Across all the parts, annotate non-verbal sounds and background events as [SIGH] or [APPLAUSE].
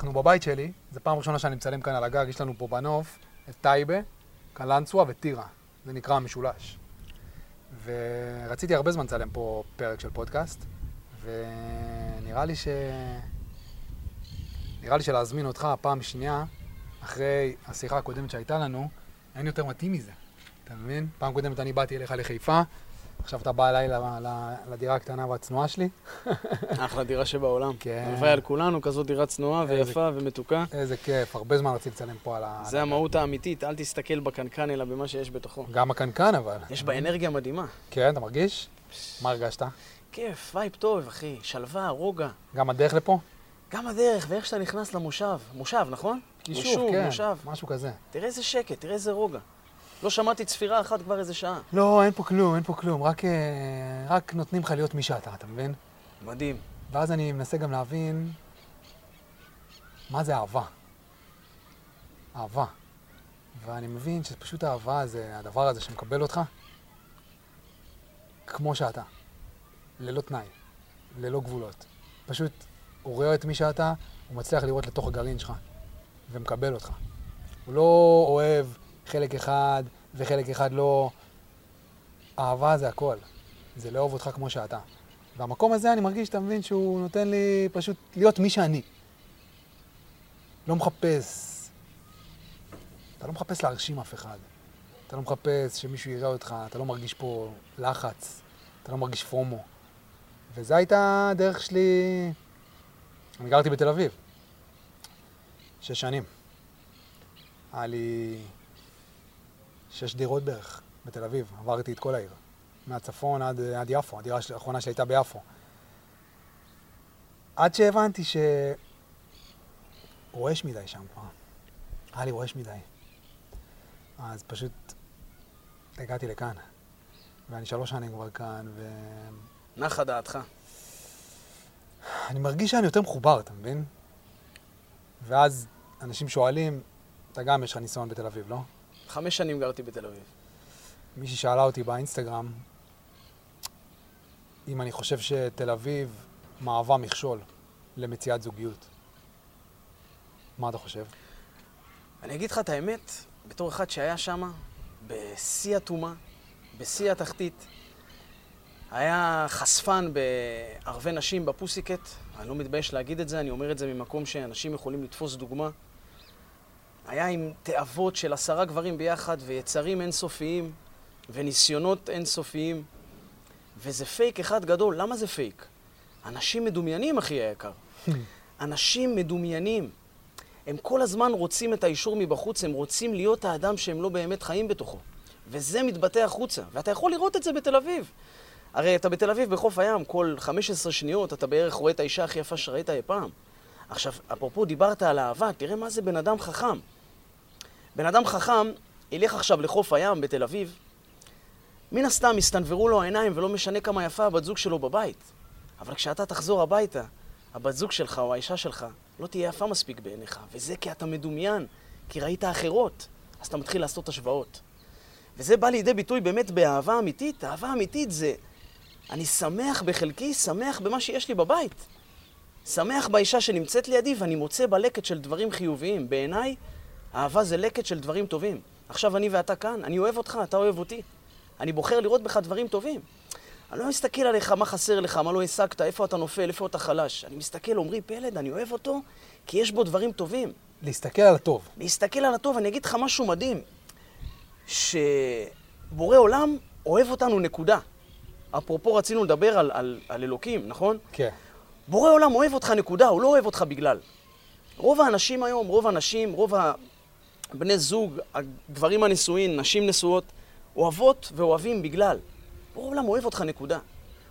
אנחנו בבית שלי, זו פעם ראשונה שאני מצלם כאן על הגג, יש לנו פה בנוף את טייבה, קלנסווה וטירה. זה נקרא המשולש. ורציתי הרבה זמן לצלם פה פרק של פודקאסט, ונראה לי ש... נראה לי שלהזמין אותך פעם שנייה, אחרי השיחה הקודמת שהייתה לנו, אין יותר מתאים מזה. אתה מבין? פעם קודמת אני באתי אליך לחיפה, עכשיו אתה בא אליי לדירה הקטנה והצנועה שלי. [LAUGHS] אחלה דירה שבעולם. כן. הלוואי על כולנו, כזאת דירה צנועה ויפה ומתוקה. איזה כיף, הרבה זמן רציתי לצלם פה על ה... זה המהות האמיתית, אל תסתכל בקנקן אלא במה שיש בתוכו. גם הקנקן אבל. יש בה אנרגיה מדהימה. כן, אתה מרגיש? מה הרגשת? כיף, vibe טוב, אחי. שלווה, רוגע. גם הדרך לפה? גם הדרך, ואיך שאתה נכנס למושב. מושב, נכון? יישוב, כן, מושב. משהו כזה. תראה איזה שקט, תראה איזה רוגע. לא שמעתי צפירה אחת כבר איזה שעה. לא, אין פה כלום, אין פה כלום, רק, אה, רק נותנים לך להיות מי שאתה, אתה מבין? מדהים. ואז אני מנסה גם להבין מה זה אהבה. אהבה. ואני מבין שפשוט אהבה זה הדבר הזה שמקבל אותך כמו שאתה, ללא תנאי, ללא גבולות. פשוט הוא רואה את מי שאתה, הוא מצליח לראות לתוך הגרעין שלך ומקבל אותך. הוא לא אוהב חלק אחד וחלק אחד לא. אהבה זה הכל. זה לאהוב אותך כמו שאתה. והמקום הזה אני מרגיש, אתה מבין, שהוא נותן לי פשוט להיות מי שאני. לא מחפש. אתה לא מחפש להרשים אף אחד. אתה לא מחפש שמישהו יראה אותך, אתה לא מרגיש פה לחץ, אתה לא מרגיש פומו. וזו הייתה הדרך שלי... אני גרתי בתל אביב. שש שנים. היה לי שש דירות בערך בתל אביב, עברתי את כל העיר. מהצפון עד, עד יפו, הדירה האחרונה שלי הייתה ביפו. עד שהבנתי ש... רועש מדי שם כבר. היה לי רועש מדי. אז פשוט הגעתי לכאן. ואני שלוש שנים כבר כאן, נחה דעתך. ואני מרגיש שאני יותר מחובר, אתה מבין? ואז אנשים שואלים, אתה גם יש לך ניסיון בתל אביב, לא? חמש שנים גרתי בתל אביב. מישהי שאלה אותי באינסטגרם אם אני חושב שתל אביב מהווה מכשול למציאת זוגיות. מה אתה חושב? אני אגיד לך את האמת, בתור אחד שהיה שם, בשיא הטומאה, בשיא התחתית, היה חשפן בערבי נשים ב Pussycat, אני לא מתבייש להגיד את זה, אני אומר את זה ממקום שאנשים יכולים לתפוס דוגמה. היה עם תאוות של עשרה גברים ביחד, ויצרים אינסופיים, וניסיונות אינסופיים, וזה פייק אחד גדול. למה זה פייק? אנשים מדומיינים, אחי היקר. [LAUGHS] אנשים מדומיינים. הם כל הזמן רוצים את האישור מבחוץ, הם רוצים להיות האדם שהם לא באמת חיים בתוכו. וזה מתבטא החוצה, ואתה יכול לראות את זה בתל אביב. הרי אתה בתל אביב בחוף הים, כל 15 שניות אתה בערך רואה את האישה הכי יפה שראית אי פעם. עכשיו, אפרופו דיברת על אהבה, תראה מה זה בן אדם חכם. בן אדם חכם ילך עכשיו לחוף הים בתל אביב, מן הסתם יסתנוורו לו העיניים ולא משנה כמה יפה הבת זוג שלו בבית. אבל כשאתה תחזור הביתה, הבת זוג שלך או האישה שלך לא תהיה יפה מספיק בעיניך, וזה כי אתה מדומיין, כי ראית אחרות, אז אתה מתחיל לעשות השוואות. וזה בא לידי ביטוי באמת באהבה אמיתית. אהבה אמיתית זה, אני שמח בחלקי, שמח במה שיש לי בבית. שמח באישה שנמצאת לידי ואני מוצא בה לקט של דברים חיוביים. בעיניי, אהבה זה לקט של דברים טובים. עכשיו אני ואתה כאן, אני אוהב אותך, אתה אוהב אותי. אני בוחר לראות בך דברים טובים. אני לא מסתכל עליך מה חסר לך, מה לא השגת, איפה אתה נופל, איפה אתה חלש. אני מסתכל, עמרי פלד, אני אוהב אותו, כי יש בו דברים טובים. להסתכל על הטוב. להסתכל על הטוב, אני אגיד לך משהו מדהים, שבורא עולם אוהב אותנו נקודה. אפרופו רצינו לדבר על, על, על אלוקים, נכון? כן. בורא עולם אוהב אותך נקודה, הוא לא אוהב אותך בגלל. רוב האנשים היום, רוב האנשים, רוב הבני זוג, הגברים הנשואים, נשים נשואות, אוהבות ואוהבים בגלל. בורא עולם אוהב אותך נקודה.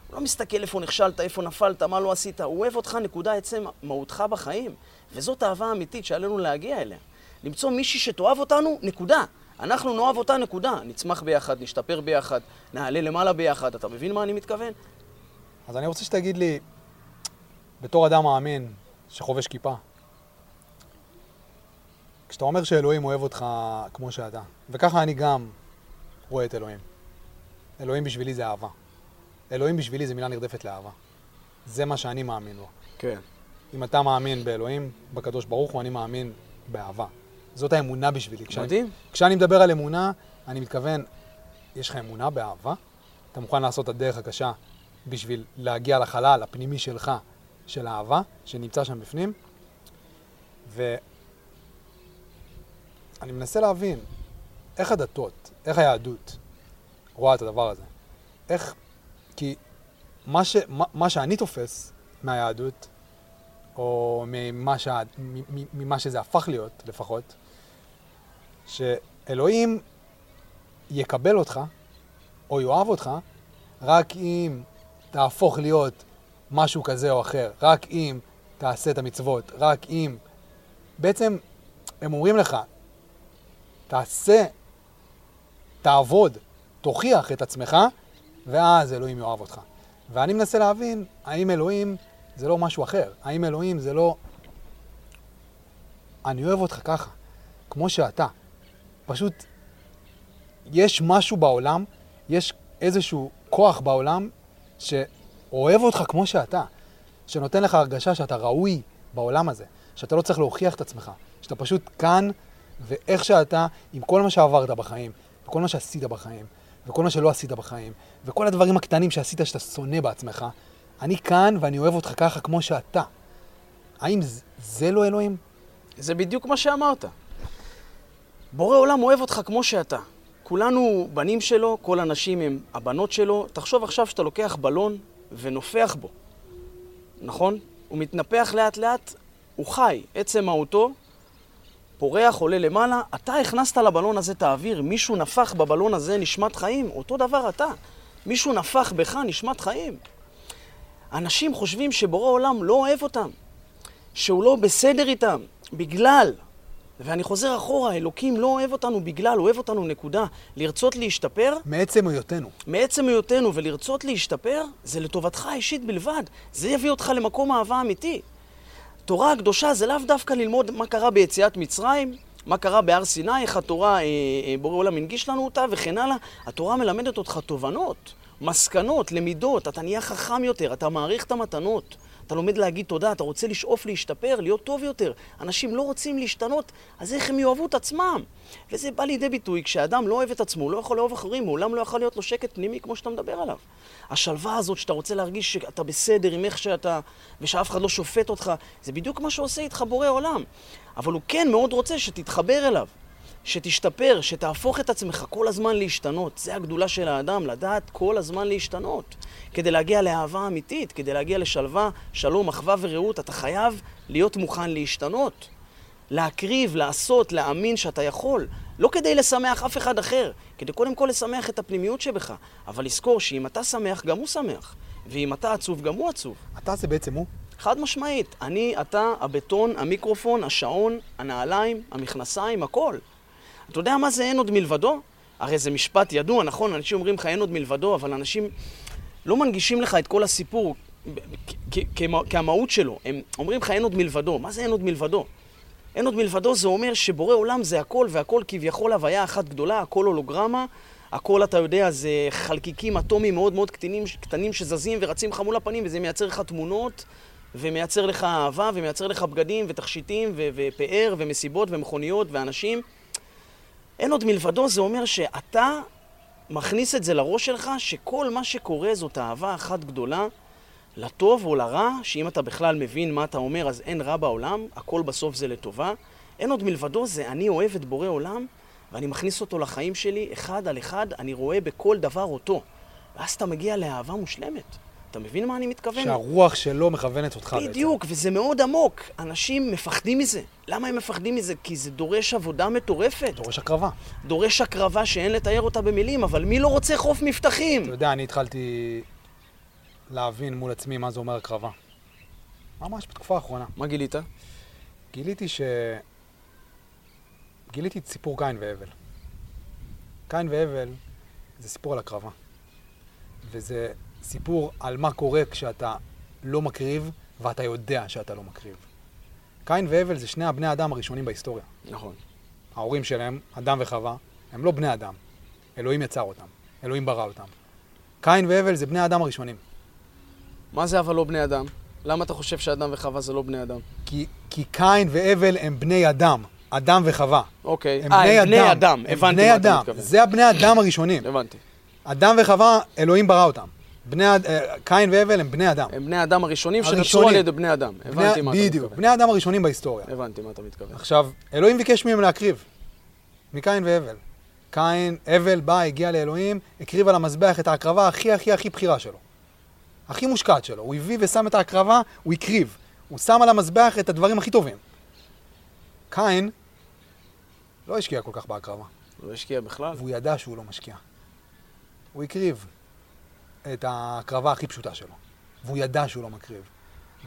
הוא לא מסתכל איפה נכשלת, איפה נפלת, מה לא עשית, הוא אוהב אותך נקודה עצם מהותך בחיים. וזאת אהבה אמיתית שעלינו להגיע אליה. למצוא מישהי שתאהב אותנו, נקודה. אנחנו נאהב אותה, נקודה. נצמח ביחד, נשתפר ביחד, נעלה למעלה ביחד. אתה מבין מה אני מתכוון? אז אני רוצה שתגיד לי, בתור אדם מאמין שחובש כיפה, כשאתה אומר שאלוהים אוהב אותך כמו שאתה, וככה אני גם רואה את אלוהים. אלוהים בשבילי זה אהבה. אלוהים בשבילי זה מילה נרדפת לאהבה. זה מה שאני מאמין בו. כן. אם אתה מאמין באלוהים, בקדוש ברוך הוא, אני מאמין באהבה. זאת האמונה בשבילי. כשאני, מדהים. כשאני מדבר על אמונה, אני מתכוון, יש לך אמונה באהבה? אתה מוכן לעשות את הדרך הקשה בשביל להגיע לחלל הפנימי שלך, של אהבה, שנמצא שם בפנים? ואני מנסה להבין איך הדתות, איך היהדות רואה את הדבר הזה. איך, כי מה, ש, מה, מה שאני תופס מהיהדות, או ממה, שה, ממה שזה הפך להיות לפחות, שאלוהים יקבל אותך, או יאהב אותך, רק אם תהפוך להיות משהו כזה או אחר, רק אם תעשה את המצוות, רק אם... בעצם הם אומרים לך, תעשה, תעבוד, תוכיח את עצמך, ואז אלוהים יאהב אותך. ואני מנסה להבין, האם אלוהים זה לא משהו אחר? האם אלוהים זה לא... אני אוהב אותך ככה, כמו שאתה. פשוט, יש משהו בעולם, יש איזשהו כוח בעולם שאוהב אותך כמו שאתה, שנותן לך הרגשה שאתה ראוי בעולם הזה, שאתה לא צריך להוכיח את עצמך, שאתה פשוט כאן, ואיך שאתה, עם כל מה שעברת בחיים, וכל מה שעשית בחיים, וכל מה שלא עשית בחיים, וכל הדברים הקטנים שעשית שאתה שונא בעצמך, אני כאן ואני אוהב אותך ככה כמו שאתה. האם זה, לא אלוהים? זה בדיוק מה שאמרת. בורא עולם אוהב אותך כמו שאתה. כולנו בנים שלו, כל הנשים הם הבנות שלו. תחשוב עכשיו שאתה לוקח בלון ונופח בו, נכון? הוא מתנפח לאט לאט, הוא חי, עצם מהותו, פורח, עולה למעלה. אתה הכנסת לבלון הזה את האוויר, מישהו נפח בבלון הזה נשמת חיים, אותו דבר אתה. מישהו נפח בך נשמת חיים. אנשים חושבים שבורא עולם לא אוהב אותם, שהוא לא בסדר איתם, בגלל ואני חוזר אחורה, אלוקים לא אוהב אותנו בגלל, אוהב אותנו נקודה. לרצות להשתפר... מעצם היותנו. מעצם היותנו, ולרצות להשתפר, זה לטובתך האישית בלבד. זה יביא אותך למקום אהבה אמיתי. תורה הקדושה זה לאו דווקא ללמוד מה קרה ביציאת מצרים, מה קרה בהר סיני, איך התורה, אה, אה, בורא עולם הנגיש לנו אותה, וכן הלאה. התורה מלמדת אותך תובנות, מסקנות, למידות, אתה נהיה חכם יותר, אתה מעריך את המתנות. אתה לומד להגיד תודה, אתה רוצה לשאוף להשתפר, להיות טוב יותר. אנשים לא רוצים להשתנות, אז איך הם יאהבו את עצמם? וזה בא לידי ביטוי, כשאדם לא אוהב את עצמו, לא יכול לאהוב אחרים, מעולם לא יכול להיות לו שקט פנימי כמו שאתה מדבר עליו. השלווה הזאת שאתה רוצה להרגיש שאתה בסדר עם איך שאתה, ושאף אחד לא שופט אותך, זה בדיוק מה שעושה איתך בורא עולם. אבל הוא כן מאוד רוצה שתתחבר אליו. שתשתפר, שתהפוך את עצמך כל הזמן להשתנות. זה הגדולה של האדם, לדעת כל הזמן להשתנות. כדי להגיע לאהבה אמיתית, כדי להגיע לשלווה, שלום, אחווה ורעות, אתה חייב להיות מוכן להשתנות. להקריב, לעשות, להאמין שאתה יכול. לא כדי לשמח אף אחד אחר, כדי קודם כל לשמח את הפנימיות שבך. אבל לזכור שאם אתה שמח, גם הוא שמח. ואם אתה עצוב, גם הוא עצוב. אתה זה בעצם הוא? חד משמעית. אני, אתה, הבטון, המיקרופון, השעון, הנעליים, המכנסיים, הכל. אתה יודע מה זה אין עוד מלבדו? הרי זה משפט ידוע, נכון? אנשים אומרים לך אין עוד מלבדו, אבל אנשים לא מנגישים לך את כל הסיפור כהמהות שלו. הם אומרים לך אין עוד מלבדו. מה זה אין עוד מלבדו? אין עוד מלבדו זה אומר שבורא עולם זה הכל, והכל כביכול הוויה אחת גדולה, הכל הולוגרמה, הכל, אתה יודע, זה חלקיקים אטומיים מאוד מאוד קטנים, קטנים שזזים ורצים לך מול הפנים, וזה מייצר לך תמונות, ומייצר לך אהבה, ומייצר לך בגדים, ותכשיטים, ופאר, ומסיבות, ומכוניות, ואנשים. אין עוד מלבדו, זה אומר שאתה מכניס את זה לראש שלך, שכל מה שקורה זאת אהבה אחת גדולה, לטוב או לרע, שאם אתה בכלל מבין מה אתה אומר, אז אין רע בעולם, הכל בסוף זה לטובה. אין עוד מלבדו, זה אני אוהב את בורא עולם, ואני מכניס אותו לחיים שלי, אחד על אחד, אני רואה בכל דבר אותו. ואז אתה מגיע לאהבה מושלמת. אתה מבין מה אני מתכוון? שהרוח שלו מכוונת אותך בעצם. בדיוק, וזה מאוד עמוק. אנשים מפחדים מזה. למה הם מפחדים מזה? כי זה דורש עבודה מטורפת. דורש הקרבה. דורש הקרבה שאין לתאר אותה במילים, אבל מי לא רוצה חוף מבטחים? אתה יודע, אני התחלתי להבין מול עצמי מה זה אומר הקרבה. ממש בתקופה האחרונה. מה גילית? גיליתי ש... גיליתי את סיפור קין והבל. קין והבל זה סיפור על הקרבה. וזה סיפור על מה קורה כשאתה לא מקריב ואתה יודע שאתה לא מקריב. קין והבל זה שני הבני אדם הראשונים בהיסטוריה. נכון. ההורים שלהם, אדם וחווה, הם לא בני אדם. אלוהים יצר אותם, אלוהים ברא אותם. קין והבל זה בני האדם הראשונים. מה זה אבל לא בני אדם? למה אתה חושב שאדם וחווה זה לא בני אדם? כי, כי קין והבל הם בני אדם, אדם וחווה. אוקיי. הם אה, בני הם בני אדם. אדם. הבנתי מה אתה אדם. מתכוון. זה הבני אדם הראשונים. הבנתי. אדם וחווה, אלוהים ברא אותם. בני, אה, קין והבל הם בני אדם. הם בני האדם הראשונים שנוצרו. על ידי בני אדם. בני- הבנתי מה אתה בדיוק, מתכוון. בני האדם הראשונים בהיסטוריה. הבנתי מה אתה מתכוון. עכשיו, אלוהים ביקש מהם להקריב. מקין והבל. קין, הבל בא, הגיע לאלוהים, הקריב על המזבח את ההקרבה הכי הכי הכי בכירה שלו. הכי מושקעת שלו. הוא הביא ושם את ההקרבה, הוא הקריב. הוא שם על המזבח את הדברים הכי טובים. קין לא השקיע כל כך בהקרבה, לא השקיע בכלל. והוא ידע שהוא לא משקיע. הוא הקריב את ההקרבה הכי פשוטה שלו, והוא ידע שהוא לא מקריב.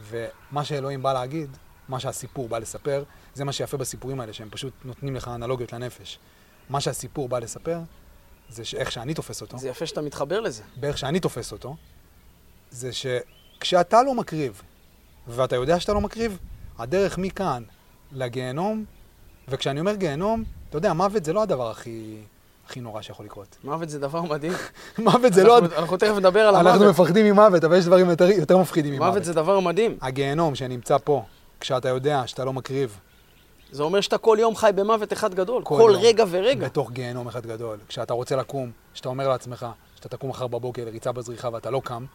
ומה שאלוהים בא להגיד, מה שהסיפור בא לספר, זה מה שיפה בסיפורים האלה, שהם פשוט נותנים לך אנלוגיות לנפש. מה שהסיפור בא לספר, זה שאיך שאני תופס אותו, זה יפה שאתה מתחבר לזה. באיך שאני תופס אותו, זה שכשאתה לא מקריב, ואתה יודע שאתה לא מקריב, הדרך מכאן לגיהנום, וכשאני אומר גיהנום, אתה יודע, מוות זה לא הדבר הכי, הכי נורא שיכול לקרות. [LAUGHS] מוות זה דבר מדהים. [LAUGHS] מוות זה לא... אנחנו- אנחנו תכף נדבר על אנחנו המוות. מפחדים ממוות, אבל יש דברים יותר, יותר מפחידים ממוות. מוות זה דבר מדהים. הגיהנום שנמצא פה, כשאתה יודע שאתה לא מקריב, זה אומר שאתה כל יום חי במוות אחד גדול. כל כל יום. רגע ורגע. בתוך גיהנום אחד גדול. כשאתה רוצה לקום, כשאתה אומר לעצמך שאתה תקום מחר בבוקר לריצה בזריחה ואתה לא קם,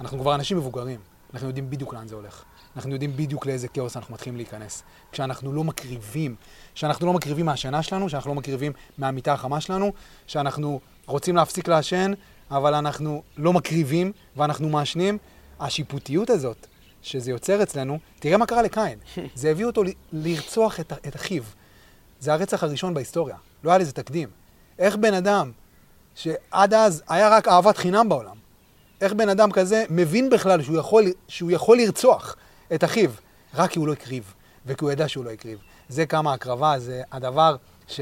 אנחנו כבר אנשים מבוגרים. אנחנו יודעים בדיוק לאן זה הולך. אנחנו יודעים בדיוק לאיזה כאוס אנחנו מתחילים להיכנס. כשאנחנו לא מקריבים, כשאנחנו לא מקריבים מהשינה שלנו, כשאנחנו לא מקריבים מהמיטה החמה שלנו, שאנחנו רוצים להפסיק לעשן, אבל אנחנו לא מקריבים ואנחנו מעשנים, השיפוטיות הזאת שזה יוצר אצלנו, תראה מה קרה לקין. [LAUGHS] זה הביא אותו ל- לרצוח את, את אחיו. זה הרצח הראשון בהיסטוריה. לא היה לזה תקדים. איך בן אדם, שעד אז היה רק אהבת חינם בעולם, איך בן אדם כזה מבין בכלל שהוא יכול, שהוא יכול לרצוח את אחיו, רק כי הוא לא הקריב, וכי הוא ידע שהוא לא הקריב. זה כמה הקרבה, זה הדבר ש...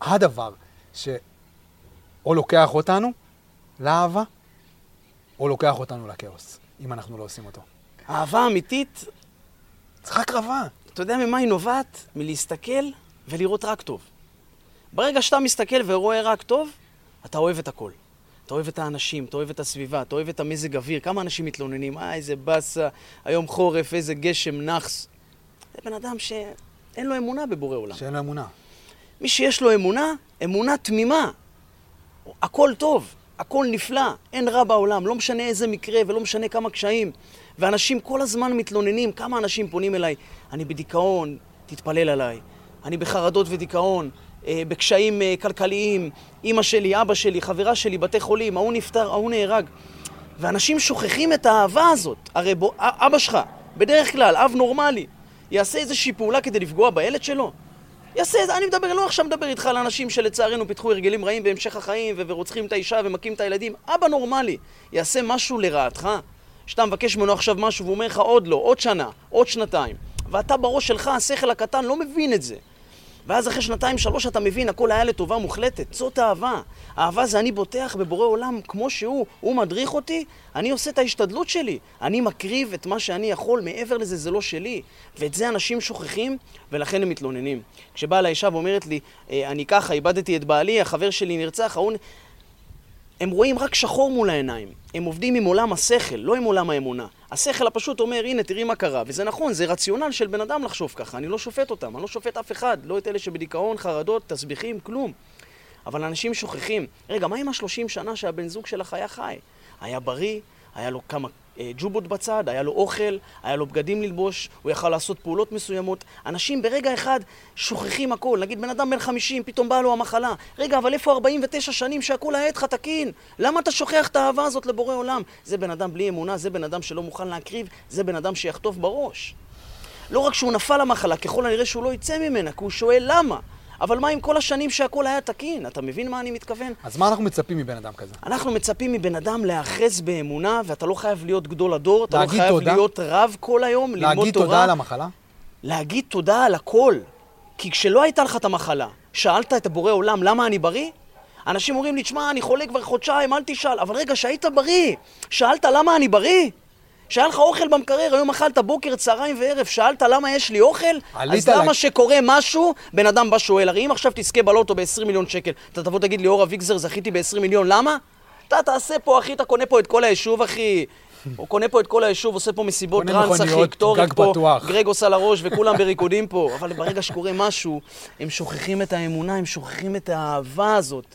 הדבר שאו לוקח אותנו לאהבה, או לוקח אותנו לכאוס, אם אנחנו לא עושים אותו. אהבה אמיתית, צריך הקרבה. אתה יודע ממה היא נובעת? מלהסתכל ולראות רק טוב. ברגע שאתה מסתכל ורואה רק טוב, אתה אוהב את הכל. אתה אוהב את האנשים, אתה אוהב את הסביבה, אתה אוהב את המזג אוויר. כמה אנשים מתלוננים, אה, איזה באסה, היום חורף, איזה גשם, נאחס. זה בן אדם שאין לו אמונה בבורא עולם. שאין לו אמונה. מי שיש לו אמונה, אמונה תמימה. הכל טוב, הכל נפלא, אין רע בעולם, לא משנה איזה מקרה ולא משנה כמה קשיים. ואנשים כל הזמן מתלוננים, כמה אנשים פונים אליי, אני בדיכאון, תתפלל עליי. אני בחרדות ודיכאון, אה, בקשיים אה, כלכליים, אימא שלי, אבא שלי, חברה שלי, בתי חולים, ההוא נפטר, ההוא נהרג. ואנשים שוכחים את האהבה הזאת. הרי בוא, א- אבא שלך, בדרך כלל, אב נורמלי, יעשה איזושהי פעולה כדי לפגוע בילד שלו? יעשה את זה, אני מדבר, לא עכשיו מדבר איתך על אנשים שלצערנו פיתחו הרגלים רעים בהמשך החיים ו- ורוצחים את האישה ומכים את הילדים. אבא נורמלי, יעשה משהו לרעתך, שאתה מבקש ממנו עכשיו משהו והוא אומר לך עוד לא, עוד שנה, עוד שנתיים. ואתה בראש שלך, השכל הקטן, לא מבין את זה. ואז אחרי שנתיים, שלוש, אתה מבין, הכל היה לטובה מוחלטת. זאת אהבה. אהבה זה אני בוטח בבורא עולם כמו שהוא. הוא מדריך אותי, אני עושה את ההשתדלות שלי. אני מקריב את מה שאני יכול, מעבר לזה זה לא שלי. ואת זה אנשים שוכחים, ולכן הם מתלוננים. כשבאה אליי אישה ואומרת לי, "אה, אני ככה, איבדתי את בעלי, החבר שלי נרצח, ההוא... נ-" הם רואים רק שחור מול העיניים. הם עובדים עם עולם השכל, לא עם עולם האמונה. השכל הפשוט אומר, הנה, תראי מה קרה. וזה נכון, זה רציונל של בן אדם לחשוב ככה. אני לא שופט אותם, אני לא שופט אף אחד. לא את אלה שבדיכאון, חרדות, תסביכים, כלום. אבל אנשים שוכחים. רגע, מה עם השלושים שנה שהבן זוג שלך היה חי? היה בריא, היה לו כמה ג'ובות בצד, היה לו אוכל, היה לו בגדים ללבוש, הוא יכל לעשות פעולות מסוימות. אנשים ברגע אחד שוכחים הכל. נגיד בן אדם בן 50, פתאום באה לו המחלה. רגע, אבל איפה 49 שנים שהכול היה איתך תקין? למה אתה שוכח את האהבה הזאת לבורא עולם? זה בן אדם בלי אמונה, זה בן אדם שלא מוכן להקריב, זה בן אדם שיחטוף בראש. לא רק שהוא נפל למחלה, ככל הנראה שהוא לא יצא ממנה, כי הוא שואל למה. אבל מה עם כל השנים שהכל היה תקין? אתה מבין מה אני מתכוון? אז מה אנחנו מצפים מבן אדם כזה? אנחנו מצפים מבן אדם להיאחז באמונה, ואתה לא חייב להיות גדול הדור, אתה לא להגיד חייב תודה? להיות רב כל היום, ללמוד להגיד תורה. תודה על המחלה? להגיד תודה על הכל. כי כשלא הייתה לך את המחלה, שאלת את הבורא עולם למה אני בריא? אנשים אומרים לי, תשמע, אני חולה כבר חודשיים, אל תשאל. אבל רגע, שהיית בריא, שאלת למה אני בריא? שהיה לך אוכל במקרר, היום אכלת בוקר, צהריים וערב, שאלת למה יש לי אוכל? אז למה לה- שקורה משהו, בן אדם בא שואל, הרי אם עכשיו תזכה בלוטו ב-20 מיליון שקל, אתה תבוא תגיד לי, אור אביגזר, זכיתי ב-20 מיליון, למה? אתה תעשה פה, אחי, אתה קונה פה את כל היישוב, אחי. הוא קונה פה את כל היישוב, עושה פה מסיבות טראנס, אחי, קטורת פה, פתוח. גרגוס על הראש וכולם בריקודים פה. אבל ברגע שקורה משהו, הם שוכחים את האמונה, הם שוכחים את האהבה הזאת,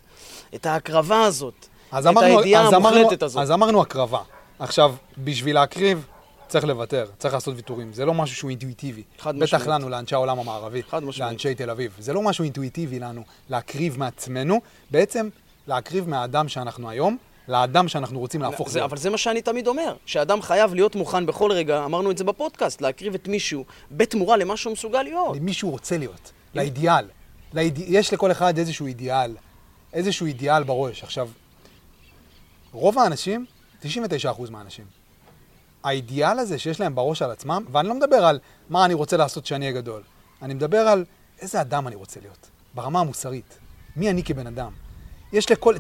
את ההקרבה הזאת, את אמרנו, הידיעה אמרנו, המוחלטת הזאת. אז אמרנו הקרבה. עכשיו, בשביל להקריב, צריך לוותר, צריך לעשות ויתורים. זה לא משהו שהוא אינטואיטיבי. חד בטח משמעית. לנו, לאנשי העולם המערבי. חד משמעית. לאנשי תל אביב. זה לא משהו אינטואיטיבי לנו להקריב מעצמנו, בעצם להקריב מהאדם שאנחנו היום, לאדם שאנחנו רוצים להפוך זה, להיות. אבל זה מה שאני תמיד אומר, שאדם חייב להיות מוכן בכל רגע, אמרנו את זה בפודקאסט, להקריב את מישהו בתמורה למה שהוא מסוגל להיות. למי שהוא רוצה להיות, לאידיאל. לאיד... יש לכל אחד איזשהו אידיאל, איזשהו אידיאל בראש. עכשיו, רוב האנשים, 99% מהאנשים, האידיאל הזה שיש להם בראש על עצמם, ואני לא מדבר על מה אני רוצה לעשות כשאני אהיה גדול, אני מדבר על איזה אדם אני רוצה להיות, ברמה המוסרית. מי אני כבן אדם? יש לכל,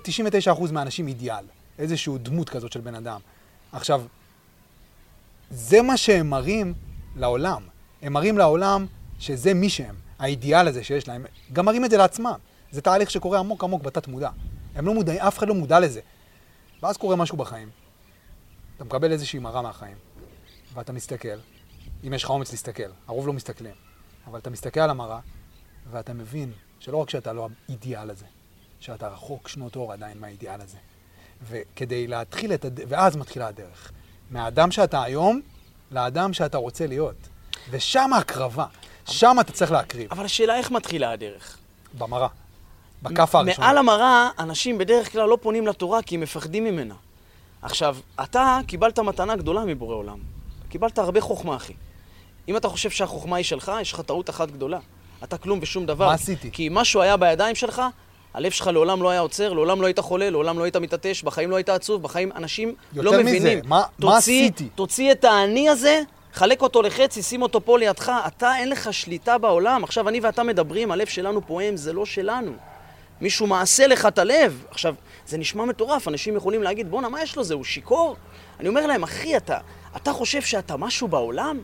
99% מהאנשים אידיאל, איזושהי דמות כזאת של בן אדם. עכשיו, זה מה שהם מראים לעולם. הם מראים לעולם שזה מי שהם, האידיאל הזה שיש להם. גם מראים את זה לעצמם. זה תהליך שקורה עמוק עמוק בתת מודע. הם לא מודעים, אף אחד לא מודע לזה. ואז קורה משהו בחיים. אתה מקבל איזושהי מראה מהחיים, ואתה מסתכל, אם יש לך אומץ להסתכל, הרוב לא מסתכלים, אבל אתה מסתכל על המראה, ואתה מבין שלא רק שאתה לא האידיאל הזה, שאתה רחוק שנות אור עדיין מהאידיאל הזה. וכדי להתחיל את הד... ואז מתחילה הדרך. מהאדם שאתה היום, לאדם שאתה רוצה להיות. ושם ההקרבה, שם אתה צריך להקריב, אבל השאלה איך מתחילה הדרך? במראה, בכאפה הראשונה. מעל המראה, אנשים בדרך כלל לא פונים לתורה כי הם מפחדים ממנה. עכשיו, אתה קיבלת מתנה גדולה מבורא עולם. קיבלת הרבה חוכמה, אחי. אם אתה חושב שהחוכמה היא שלך, יש לך טעות אחת גדולה. אתה כלום ושום דבר. מה עשיתי? כי אם משהו היה בידיים שלך, הלב שלך לעולם לא היה עוצר, לעולם לא היית חולה, לעולם לא היית מתעטש, בחיים לא היית עצוב, בחיים אנשים יותר לא מזה, מבינים. מה- מה תוציא, עשיתי? תוציא את האני הזה, חלק אותו לחצי, שים אותו פה לידך. אתה, אין לך שליטה בעולם. עכשיו, אני ואתה מדברים, הלב שלנו פועם, זה לא שלנו. מישהו מעשה לך את הלב. עכשיו, זה נשמע מטורף, אנשים יכולים להגיד, בואנה, מה יש לו זה, הוא שיכור? אני אומר להם, אחי, אתה, אתה חושב שאתה משהו בעולם?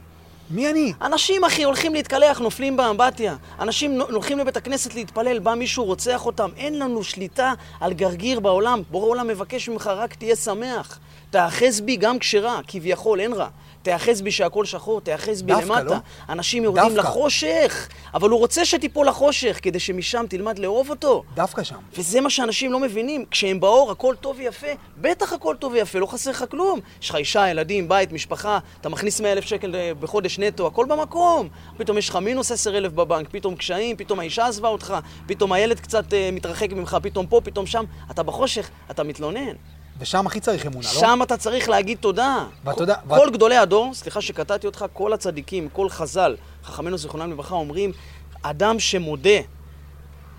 מי אני? אנשים, אחי, הולכים להתקלח, נופלים באמבטיה. אנשים הולכים לבית הכנסת להתפלל, בא מישהו, רוצח אותם. אין לנו שליטה על גרגיר בעולם. בורא עולם מבקש ממך, רק תהיה שמח. תאחז בי גם כשרע, כביכול, אין רע. תאחז בי שהכל שחור, תאחז בי דווקא, למטה. לא? אנשים יורדים דווקא. לחושך, אבל הוא רוצה שתיפול לחושך, כדי שמשם תלמד לאהוב אותו. דווקא שם. וזה מה שאנשים לא מבינים. כשהם באור, הכל טוב ויפה. בטח הכל טוב ויפה, לא חסר לך כלום. יש לך אישה, ילדים, בית, משפחה, אתה מכניס 100 אלף שקל אה, בחודש נטו, הכל במקום. פתאום יש לך מינוס 10 אלף בבנק, פתאום קשיים, פתאום האישה עזבה אותך, פתאום הילד קצת אה, מתרחק ממך, פתאום פה, פתאום שם. אתה בחושך, אתה מתלונן. ושם הכי צריך אמונה, לא? שם אתה צריך להגיד תודה. ואתה יודע- כל גדולי הדור, סליחה שקטעתי אותך, כל הצדיקים, כל חז"ל, חכמינו זיכרונם לברכה, אומרים, אדם שמודה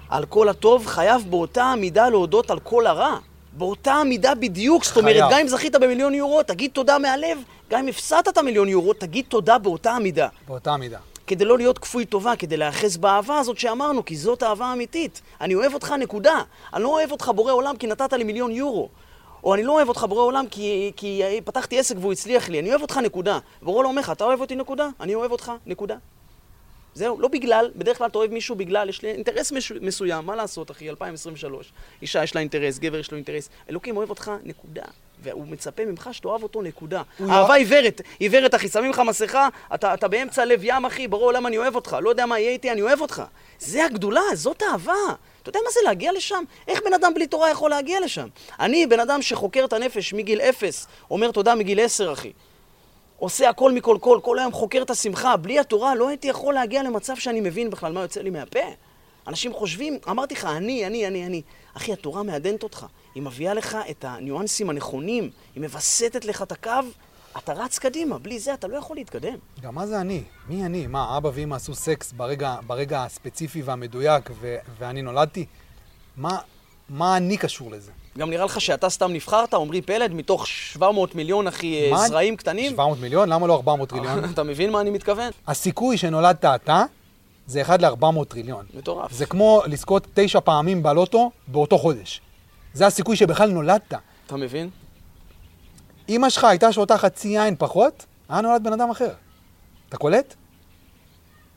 על כל הטוב, חייב באותה המידה להודות על כל הרע. באותה המידה בדיוק. זאת אומרת, חייב. גם אם זכית במיליון יורו, תגיד תודה מהלב. גם אם הפסדת את המיליון יורו, תגיד תודה באותה המידה. באותה מידה. כדי לא להיות כפוי טובה, כדי להיאחז באהבה הזאת שאמרנו, כי זאת אהבה אמיתית. אני אוהב אותך, נקודה. אני לא אוהב אותך בורא עולם כי נתת לי מיליון יורו. או אני לא אוהב אותך בורא עולם כי, כי פתחתי עסק והוא הצליח לי. אני אוהב אותך, נקודה. בורא עולם אומר לך, אתה אוהב אותי, נקודה? אני אוהב אותך, נקודה. זהו, לא בגלל, בדרך כלל אתה אוהב מישהו בגלל, יש לי אינטרס מש, מסוים, מה לעשות, אחי, 2023. אישה יש לה אינטרס, גבר יש לו אינטרס. אלוקים אוהב אותך, נקודה. והוא מצפה ממך שתאהב אותו, נקודה. הוא אהבה לא- עיוורת, עיוורת, אחי, שמים לך מסכה, אתה, אתה באמצע לב ים, אחי, ברור עולם אני אוהב אותך, לא יודע מה יהיה איתי, אני אוהב אותך. זה הגדולה, זאת אהבה. אתה יודע מה זה להגיע לשם? איך בן אדם בלי תורה יכול להגיע לשם? אני, בן אדם שחוקר את הנפש מגיל אפס, אומר תודה מגיל עשר, אחי. עושה הכל מכל כל, כל היום חוקר את השמחה. בלי התורה לא הייתי יכול להגיע למצב שאני מבין בכלל מה יוצא לי מהפה. אנשים חושבים, אמרתי לך, אני, אני, אני, אני. אחי, התורה מעדנת אותך. היא מביאה לך את הניואנסים הנכונים, היא מווסתת לך את הקו, אתה רץ קדימה. בלי זה אתה לא יכול להתקדם. גם מה זה אני? מי אני? מה, אבא ואמא עשו סקס ברגע, ברגע הספציפי והמדויק ו- ואני נולדתי? מה, מה אני קשור לזה? גם נראה לך שאתה סתם נבחרת, עמרי פלד, מתוך 700 מיליון, אחי, מה- זרעים קטנים? 700 מיליון? למה לא 400 טריליון? אתה מבין מה אני מתכוון? הסיכוי שנולדת אתה זה 1 ל-400 טריליון. מטורף. זה כמו לזכות תשע פעמים בלוטו באותו חודש. זה הסיכוי שבכלל נולדת. אתה מבין? אמא שלך הייתה שותה חצי יין פחות, היה נולד בן אדם אחר. אתה קולט?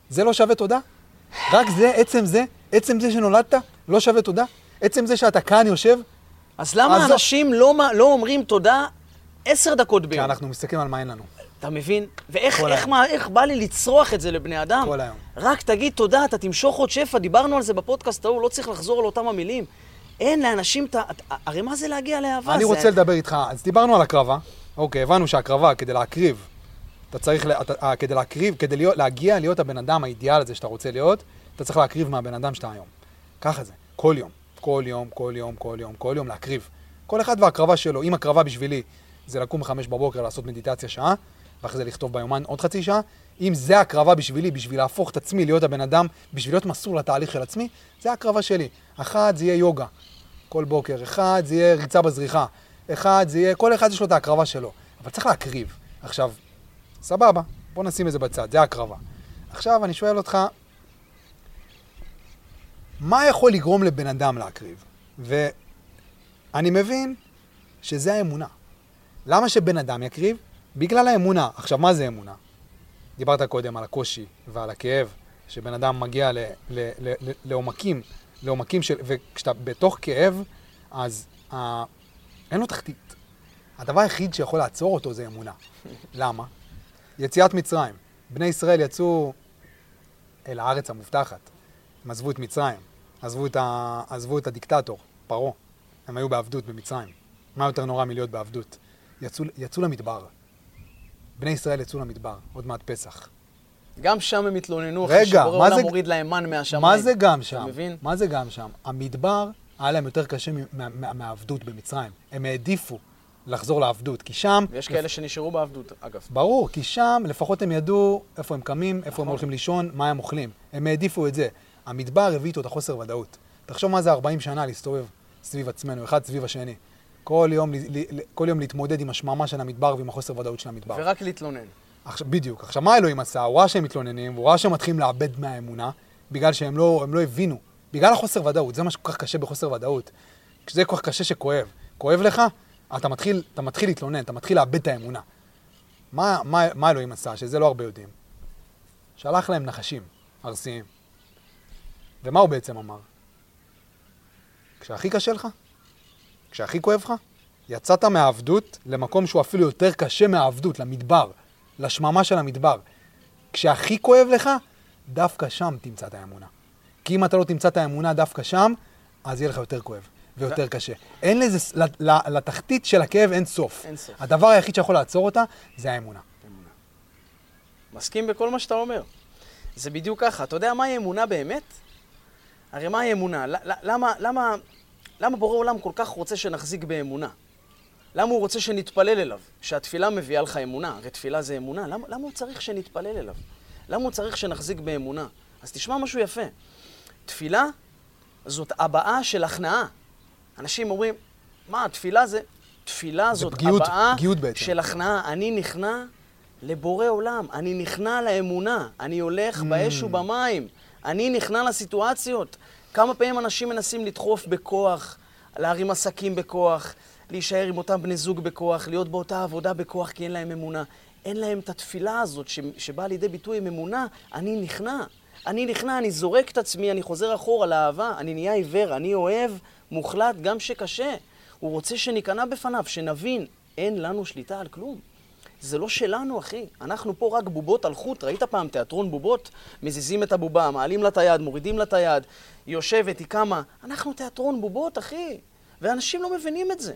זה לא שווה תודה? רק זה, עצם זה, עצם זה שנולדת, לא שווה תודה? עצם זה שאתה כאן יושב, אז למה אז אנשים לא, לא אומרים תודה עשר דקות כי ביום. אנחנו מסתכלים על מה אין לנו. אתה מבין? ואיך איך. מה, איך בא לי לצרוח את זה לבני אדם? כל היום. רק תגיד תודה, אתה תמשוך עוד שפע, דיברנו על זה בפודקאסט ההוא, לא צריך לחזור על אותם המילים. אין לאנשים את ה... הרי מה זה להגיע לאהבה? אני זה- רוצה לדבר איתך, אז דיברנו על הקרבה, אוקיי, הבנו שהקרבה, כדי להקריב, אתה צריך, לה- אתה, אה, כדי להקריב, כדי להיות, להגיע להיות הבן אדם האידיאל הזה שאתה רוצה להיות, אתה צריך להקריב מהבן אדם שאתה היום. ככה זה, כל יום, כל יום, כל יום, כל יום, כל יום להקריב. כל אחד והקרבה שלו. אם הקרבה בשבילי זה לקום בחמש בבוקר, לעשות מדיטציה שעה, ואחרי זה לכתוב ביומן עוד חצי שעה, אם זה הקרבה בשבילי, בשביל להפוך את עצמי להיות הבן אדם, בשביל להיות מסור לתהליך של עצמי, זה הקרבה שלי. אחת זה יהיה יוגה, כל בוקר, אחד זה יהיה ריצה בזריחה, אחד זה יהיה, כל אחד יש לו את ההקרבה שלו, אבל צריך להקריב. עכשיו, סבבה, בוא נשים את זה בצד, זה הקרבה. עכשיו אני שואל אותך, מה יכול לגרום לבן אדם להקריב? ואני מבין שזה האמונה. למה שבן אדם יקריב? בגלל האמונה. עכשיו, מה זה אמונה? דיברת קודם על הקושי ועל הכאב, שבן אדם מגיע ל, ל, ל, ל, לעומקים, לעומקים של... וכשאתה בתוך כאב, אז ה, אין לו תחתית. הדבר היחיד שיכול לעצור אותו זה אמונה. למה? יציאת מצרים. בני ישראל יצאו אל הארץ המובטחת. הם עזבו את מצרים, עזבו את, ה... עזבו את הדיקטטור, פרעה. הם היו בעבדות במצרים. מה יותר נורא מלהיות בעבדות? יצאו, יצאו למדבר. בני ישראל יצאו למדבר, עוד מעט פסח. גם שם הם התלוננו, אחרי שבורא זה- מוריד להם מן מהשמיים. מה זה גם שם? מבין? מה זה גם שם? המדבר היה להם יותר קשה מה- מה- מה- מהעבדות במצרים. הם העדיפו לחזור לעבדות, כי שם... ויש כאלה שנשארו בעבדות, אגב. ברור, כי שם לפחות הם ידעו איפה הם קמים, איפה הם נכון. הולכים לישון, מה הם אוכלים. הם העדיפו את זה. המדבר הביא איתו את החוסר ודאות. תחשוב מה זה 40 שנה להסתובב סביב עצמנו, אחד סביב השני. כל יום, כל יום להתמודד עם השממה של המדבר ועם החוסר ודאות של המדבר. ורק להתלונן. עכשיו, בדיוק. עכשיו, מה אלוהים עשה? הוא ראה שהם מתלוננים, והוא ראה שהם מתחילים לאבד מהאמונה, בגלל שהם לא, לא הבינו. בגלל החוסר ודאות, זה מה שכל כך קשה בחוסר ודאות. כשזה כל כך קשה שכואב. כואב לך, אתה מתחיל, אתה מתחיל להתלונן, אתה מתחיל לאבד את האמונה. מה, מה, מה אלוהים עשה? שזה לא הרבה יודעים. שלח להם נחשים ארסיים. ומה הוא בעצם אמר? כשהכי קשה לך, כשהכי כואב לך, יצאת מהעבדות למקום שהוא אפילו יותר קשה מהעבדות, למדבר, לשממה של המדבר. כשהכי כואב לך, דווקא שם תמצא את האמונה. כי אם אתה לא תמצא את האמונה דווקא שם, אז יהיה לך יותר כואב ויותר קשה. אין לזה, לתחתית של הכאב אין סוף. אין סוף. הדבר היחיד שיכול לעצור אותה, זה האמונה. מסכים בכל מה שאתה אומר. זה בדיוק ככה. אתה יודע מהי אמונה באמת? הרי מהי אמונה? למה, למה, למה בורא עולם כל כך רוצה שנחזיק באמונה? למה הוא רוצה שנתפלל אליו? שהתפילה מביאה לך אמונה, הרי תפילה זה אמונה. למה, למה הוא צריך שנתפלל אליו? למה הוא צריך שנחזיק באמונה? אז תשמע משהו יפה. תפילה זאת הבעה של הכנעה. אנשים אומרים, מה, תפילה זה... תפילה זה זאת פגיעות- הבעה פגיעות בעצם. של הכנעה. אני נכנע לבורא עולם, אני נכנע לאמונה, אני הולך Mm. באש ובמים, אני נכנע לסיטואציות. כמה פעמים אנשים מנסים לדחוף בכוח, להרים עסקים בכוח, להישאר עם אותם בני זוג בכוח, להיות באותה עבודה בכוח כי אין להם אמונה. אין להם את התפילה הזאת ש- שבאה לידי ביטוי עם אמונה, אני נכנע. אני נכנע, אני זורק את עצמי, אני חוזר אחורה לאהבה, אני נהיה עיוור, אני אוהב מוחלט גם שקשה. הוא רוצה שניכנע בפניו, שנבין, אין לנו שליטה על כלום. זה לא שלנו, אחי. אנחנו פה רק בובות על חוט. ראית פעם תיאטרון בובות? מזיזים את הבובה, מעלים לה את היד, מורידים לה את היד, היא יושבת, היא קמה. אנחנו תיאטרון בובות, אחי. ואנשים לא מבינים את זה.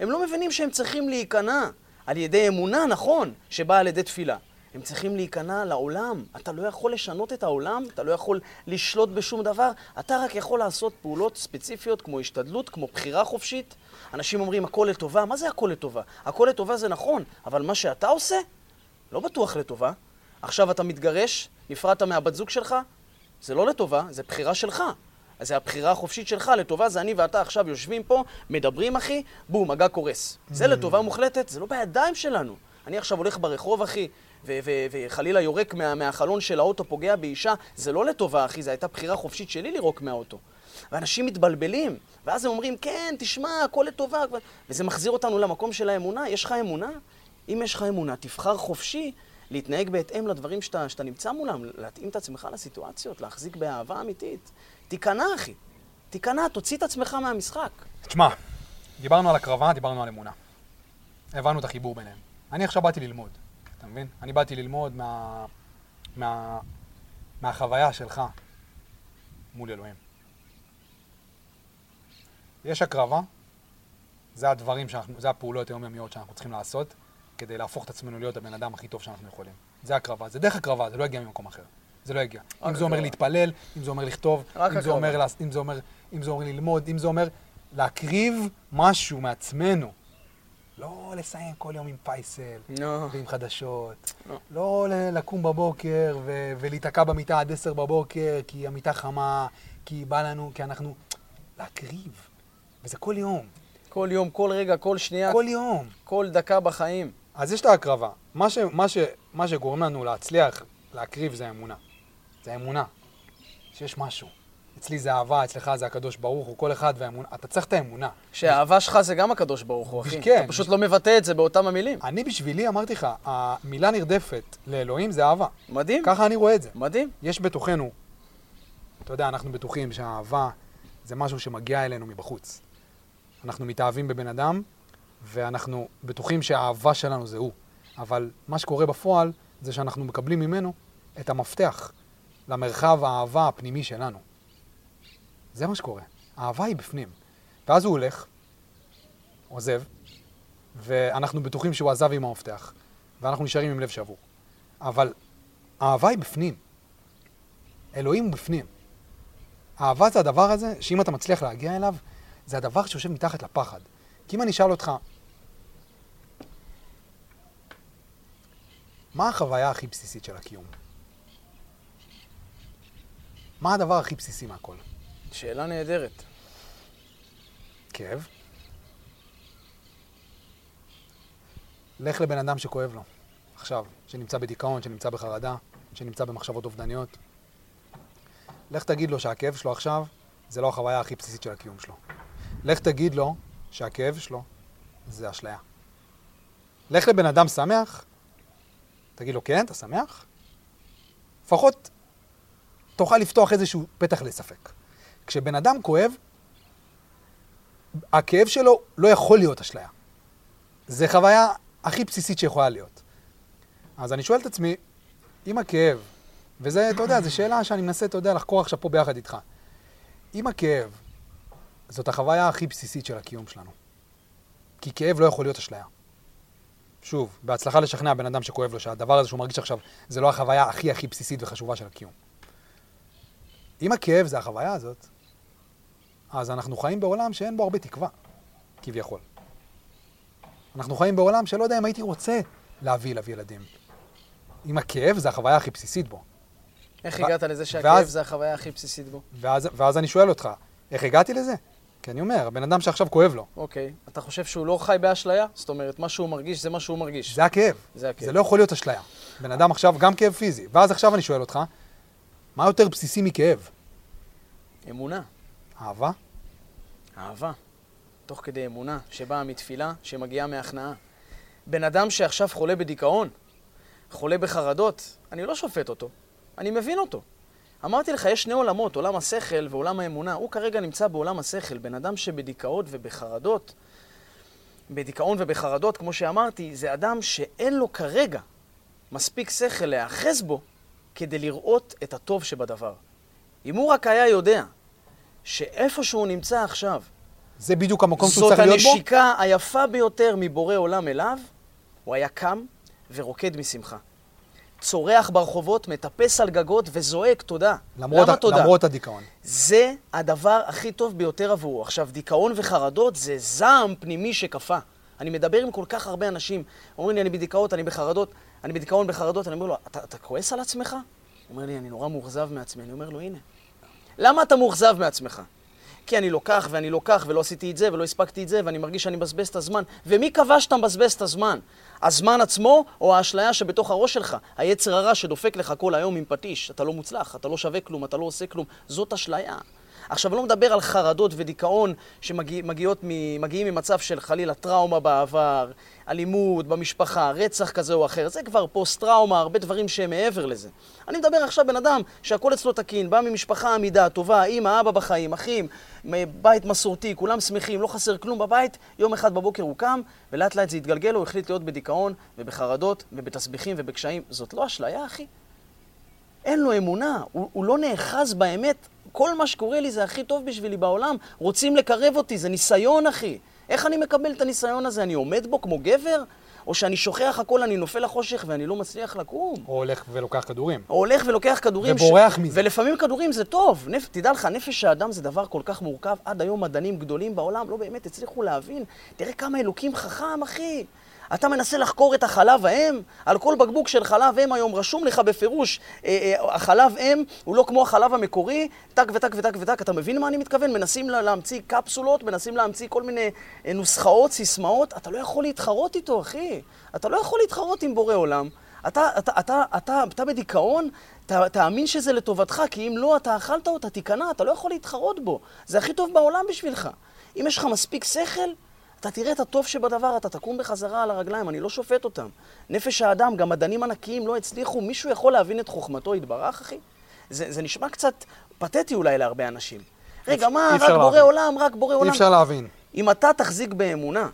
הם לא מבינים שהם צריכים להיכנע על ידי אמונה, נכון, שבאה על ידי תפילה. הם צריכים להיכנע לעולם. אתה לא יכול לשנות את העולם, אתה לא יכול לשלוט בשום דבר, אתה רק יכול לעשות פעולות ספציפיות כמו השתדלות, כמו בחירה חופשית. אנשים אומרים הכל לטובה, מה זה הכל לטובה? הכל לטובה זה נכון, אבל מה שאתה עושה, לא בטוח לטובה. עכשיו אתה מתגרש, נפרדת מהבת זוג שלך, זה לא לטובה, זה בחירה שלך. אז זה הבחירה החופשית שלך, לטובה זה אני ואתה עכשיו יושבים פה, מדברים אחי, בום, הגג קורס. זה לטובה מוחלטת, זה לא בידיים שלנו. אני עכשיו הולך ברחוב אחי, וחלילה יורק מה- מהחלון של האוטו, פוגע באישה, זה לא לטובה אחי, זו הייתה בחירה חופשית שלי לירוק מהאוטו. ואנשים מתבלבלים, ואז הם אומרים, כן, תשמע, הכל לטובה, וזה מחזיר אותנו למקום של האמונה. יש לך אמונה? אם יש לך אמונה, תבחר חופשי להתנהג בהתאם לדברים שאתה, שאתה נמצא מולם, להתאים את עצמך לסיטואציות, להחזיק באהבה אמיתית. תיכנע, אחי. תיכנע, תוציא את עצמך מהמשחק. תשמע, דיברנו על הקרבה, דיברנו על אמונה. הבנו את החיבור ביניהם. אני עכשיו באתי ללמוד, אתה מבין? אני באתי ללמוד מה... מה... מהחוויה שלך מול אלוהים. יש הקרבה, זה הדברים, שאנחנו, זה הפעולות היומיומיות שאנחנו צריכים לעשות כדי להפוך את עצמנו להיות הבן אדם הכי טוב שאנחנו יכולים. זה הקרבה, זה דרך הקרבה, זה לא יגיע ממקום אחר. זה לא יגיע. אם זה אומר. להתפלל, אם זה אומר לכתוב, אם זה. אומר, לעש- אם זה אומר, אם זה אומר ללמוד, אם זה אומר להקריב משהו מעצמנו. לא לסיים כל יום עם פייסל נו. ועם חדשות. לא. לא ל- לקום בבוקר ו- ולהיתקע במיטה עד עשר בבוקר כי המיטה חמה, כי בא לנו, כי אנחנו... להקריב. וזה כל יום. כל יום, כל רגע, כל שנייה, כל יום. כל דקה בחיים. אז יש את ההקרבה. מה, ש, מה, ש, מה שגורם לנו להצליח להקריב זה האמונה. זה האמונה. שיש משהו. אצלי זה אהבה, אצלך זה הקדוש ברוך הוא, כל אחד והאמונה. אתה צריך את האמונה. שהאהבה שלך זה גם הקדוש ברוך הוא, אחי. כן. אתה פשוט לא מבטא את זה באותם המילים. אני בשבילי, אמרתי לך, המילה נרדפת לאלוהים זה אהבה. מדהים, ככה אני רואה את זה. מדהים. יש בתוכנו, אתה יודע, אנחנו בטוחים שהאהבה זה משהו שמגיע אלינו מבחוץ. אנחנו מתאהבים בבן אדם, ואנחנו בטוחים שהאהבה שלנו זה הוא. אבל מה שקורה בפועל, זה שאנחנו מקבלים ממנו את המפתח למרחב האהבה הפנימי שלנו. זה מה שקורה. האהבה היא בפנים. ואז הוא הולך, עוזב, ואנחנו בטוחים שהוא עזב עם המפתח, ואנחנו נשארים עם לב שבור. אבל האהבה היא בפנים. אלוהים הוא בפנים. אהבה זה הדבר הזה, שאם אתה מצליח להגיע אליו, זה הדבר שיושב מתחת לפחד. כי אם אני אשאל אותך, מה החוויה הכי בסיסית של הקיום? מה הדבר הכי בסיסי מהכל? שאלה נהדרת. כאב? לך לבן אדם שכואב לו, עכשיו, שנמצא בדיכאון, שנמצא בחרדה, שנמצא במחשבות אובדניות. לך תגיד לו שהכאב שלו עכשיו זה לא החוויה הכי בסיסית של הקיום שלו. לך תגיד לו שהכאב שלו זה אשליה. לך לבן אדם שמח, תגיד לו, כן, אתה שמח? לפחות תוכל לפתוח איזשהו פתח לספק. כשבן אדם כואב, הכאב שלו לא יכול להיות אשליה. זה חוויה הכי בסיסית שיכולה להיות. אז אני שואל את עצמי, אם הכאב, וזה, אתה יודע, זו שאלה שאני מנסה, אתה יודע, לחקור עכשיו פה ביחד איתך. אם הכאב זאת החוויה הכי בסיסית של הקיום שלנו, כי כאב לא יכול להיות אשליה. שוב, בהצלחה לשכנע בן אדם שכואב לו שהדבר הזה שהוא מרגיש עכשיו זה לא החוויה הכי הכי בסיסית וחשובה של הקיום. אם הכאב זה החוויה הזאת, אז אנחנו חיים בעולם שאין בו הרבה תקווה, כביכול. אנחנו חיים בעולם שלא יודע אם הייתי רוצה להביא אליו ילדים. אם הכאב זה החוויה הכי בסיסית בו. איך ו- הגעת לזה שהכאב ואז- זה החוויה הכי בסיסית בו? ואז, ואז אני שואל אותך, איך הגעתי לזה? כי אני אומר, הבן אדם שעכשיו כואב לו, אוקיי. אתה חושב שהוא לא חי באשליה? זאת אומרת, מה שהוא מרגיש זה מה שהוא מרגיש. זה הכאב. זה הכאב. זה לא יכול להיות אשליה. בן אדם עכשיו גם כאב פיזי. ואז עכשיו אני שואל אותך, מה יותר בסיסי מכאב? אמונה, אהבה? אהבה. תוך כדי אמונה, שבאה מתפילה, שמגיעה מהכנעה. בן אדם שעכשיו חולה בדיכאון, חולה בחרדות, אני לא שופט אותו, אני מבין אותו. אמרתי לך, יש שני עולמות, עולם השכל ועולם האמונה. הוא כרגע נמצא בעולם השכל. בן אדם שבדיכאון ובחרדות, בדיכאון ובחרדות, כמו שאמרתי, זה אדם שאין לו כרגע מספיק שכל להיאחז בו כדי לראות את הטוב שבדבר. אם הוא רק היה יודע שאיפה שהוא נמצא עכשיו, זה בדיוק המקום שהוא זאת צריך להיות בו? הנשיקה היפה ביותר מבורא עולם אליו, הוא היה קם ורוקד משמחה. צורח ברחובות, מטפס על גגות וזועק תודה. למרות, למה תודה? למרות הדיכאון. זה הדבר הכי טוב ביותר עבורו. עכשיו, דיכאון וחרדות זה זעם פנימי שקפא. אני מדבר עם כל כך הרבה אנשים, אומרים לי, אני בדיכאון, אני בחרדות, אני בדיכאון, בחרדות, אני אומר לו, אתה, אתה כועס על עצמך? הוא אומר לי, אני נורא מאוכזב מעצמי. אני אומר לו, הנה. למה אתה מאוכזב מעצמך? כי אני לוקח ואני לוקח ולא עשיתי את זה ולא הספקתי את זה ואני מרגיש שאני מבזבז את הזמן. ומי קבע שאתה מבזבז את הזמן? הזמן עצמו או האשליה שבתוך הראש שלך? היצר הרע שדופק לך כל היום עם פטיש. אתה לא מוצלח, אתה לא שווה כלום, אתה לא עושה כלום. זאת אשליה. עכשיו, אני לא מדבר על חרדות ודיכאון שמגיעים ממצב של חלילה טראומה בעבר, אלימות במשפחה, רצח כזה או אחר, זה כבר פוסט-טראומה, הרבה דברים שהם מעבר לזה. אני מדבר עכשיו בן אדם שהכל אצלו תקין, בא ממשפחה עמידה, טובה, אימא, אבא בחיים, אחים, בית מסורתי, כולם שמחים, לא חסר כלום בבית, יום אחד בבוקר הוא קם, ולאט לאט זה התגלגל, הוא החליט להיות בדיכאון ובחרדות ובתסביכים ובקשיים. זאת לא אשליה, אחי? אין לו אמונה, הוא, הוא לא נאחז באמת. כל מה שקורה לי זה הכי טוב בשבילי בעולם. רוצים לקרב אותי, זה ניסיון, אחי. איך אני מקבל את הניסיון הזה? אני עומד בו כמו גבר? או שאני שוכח הכל, אני נופל לחושך ואני לא מצליח לקום. או הולך ולוקח כדורים. או הולך ולוקח כדורים. ובורח ש... מזה. ולפעמים כדורים זה טוב. נפ... תדע לך, נפש האדם זה דבר כל כך מורכב. עד היום מדענים גדולים בעולם לא באמת הצליחו להבין. תראה כמה אלוקים חכם, אחי. אתה מנסה לחקור את החלב האם? על כל בקבוק של חלב אם היום רשום לך בפירוש, אה, אה, החלב אם הוא לא כמו החלב המקורי, טק וטק וטק וטק. אתה מבין מה אני מתכוון? מנסים לה, להמציא קפסולות, מנסים להמציא כל מיני אה, נוסחאות, סיסמאות. אתה לא יכול להתחרות איתו, אחי. אתה לא יכול להתחרות עם בורא עולם. אתה, אתה, אתה, אתה, אתה בדיכאון, ת, תאמין שזה לטובתך, כי אם לא, אתה אכלת אותה, תיכנע, אתה לא יכול להתחרות בו. זה הכי טוב בעולם בשבילך. אם יש לך מספיק שכל, אתה תראה את הטוב שבדבר, אתה תקום בחזרה על הרגליים, אני לא שופט אותם. נפש האדם, גם מדענים ענקיים לא הצליחו, מישהו יכול להבין את חוכמתו יתברך, אחי? זה, זה נשמע קצת פתטי אולי להרבה אנשים. רגע, מה, רק בורא להבין. עולם, רק בורא עולם. אי אפשר להבין. אם אתה תחזיק באמונה,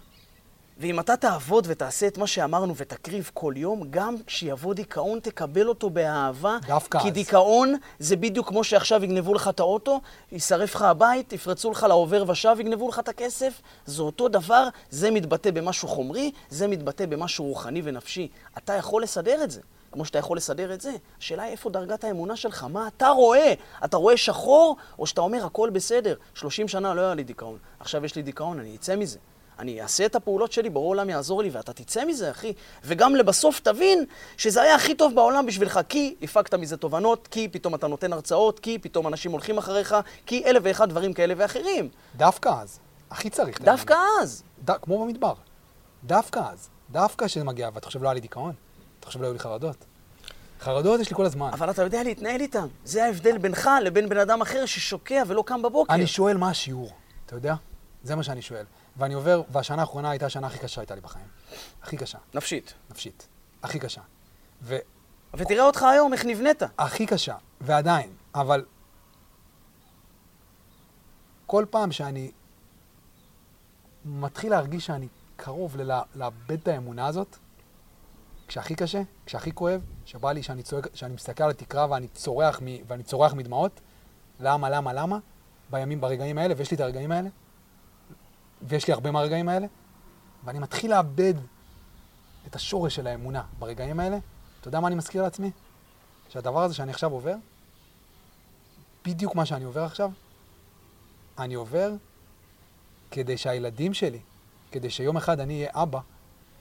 ואם אתה תעבוד ותעשה את מה שאמרנו ותקריב כל יום, גם כשיבוא דיכאון תקבל אותו באהבה. דווקא כי אז. דיכאון זה בדיוק כמו שעכשיו יגנבו לך את האוטו, יישרף לך הבית, יפרצו לך לעובר ושב, יגנבו לך את הכסף. זה אותו דבר, זה מתבטא במשהו חומרי, זה מתבטא במשהו רוחני ונפשי. אתה יכול לסדר את זה. כמו שאתה יכול לסדר את זה. השאלה היא איפה דרגת האמונה שלך, מה אתה רואה? אתה רואה שחור, או שאתה אומר הכל בסדר? 30 שנה לא היה לי דיכאון, עכשיו יש לי דיכאון, אני אצא מזה. אני אעשה את הפעולות שלי, ברור עולם יעזור לי, ואתה תצא מזה, אחי. וגם לבסוף תבין שזה היה הכי טוב בעולם בשבילך, כי הפקת מזה תובנות, כי פתאום אתה נותן הרצאות, כי פתאום אנשים הולכים אחריך, כי אלף ואחד דברים כאלה ואחרים. דווקא אז. הכי צריך. דווקא אז. ד... כמו במדבר. דווקא אז. דווקא כשזה מגיע, ואתה חושב לא היה לי דיכאון? אתה חושב לא היו לי חרדות? חרדות יש לי כל הזמן. אבל אתה יודע להתנהל איתם. זה ההבדל בינך לבין בן אדם אחר ששוקע ולא קם בבוקר. אני שואל מה השיעור, אתה יודע? זה מה שאני שואל. ואני עובר, והשנה האחרונה הייתה השנה הכי קשה שהייתה לי בחיים. הכי קשה. נפשית. נפשית. הכי קשה. ו... ותראה אותך היום, איך נבנית. הכי קשה, ועדיין, אבל כל פעם שאני מתחיל להרגיש שאני קרוב לאבד את האמונה הזאת, כשהכי קשה, כשהכי כואב, שבא לי שאני, צועק, שאני מסתכל על התקרה ואני צורח, מ, ואני צורח מדמעות, למה, למה, למה, בימים, ברגעים האלה, ויש לי את הרגעים האלה, ויש לי הרבה מהרגעים האלה, ואני מתחיל לאבד את השורש של האמונה ברגעים האלה. אתה יודע מה אני מזכיר לעצמי? שהדבר הזה שאני עכשיו עובר, בדיוק מה שאני עובר עכשיו, אני עובר כדי שהילדים שלי, כדי שיום אחד אני אהיה אבא,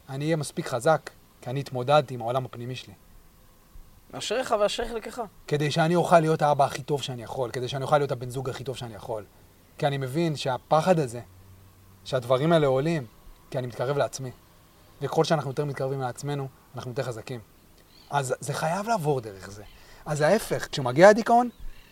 אני אהיה מספיק חזק, כי אני התמודדתי עם העולם הפנימי שלי. אשריך ואשריך לקחה. כדי שאני אוכל להיות האבא הכי טוב שאני יכול, כדי שאני אוכל להיות הבן זוג הכי טוב שאני יכול. כי אני מבין שהפחד הזה, שהדברים האלה עולים, כי אני מתקרב לעצמי. וככל שאנחנו יותר מתקרבים לעצמנו, אנחנו יותר חזקים. אז זה חייב לעבור דרך זה. אז ההפך, כשמגיע הדיכאון,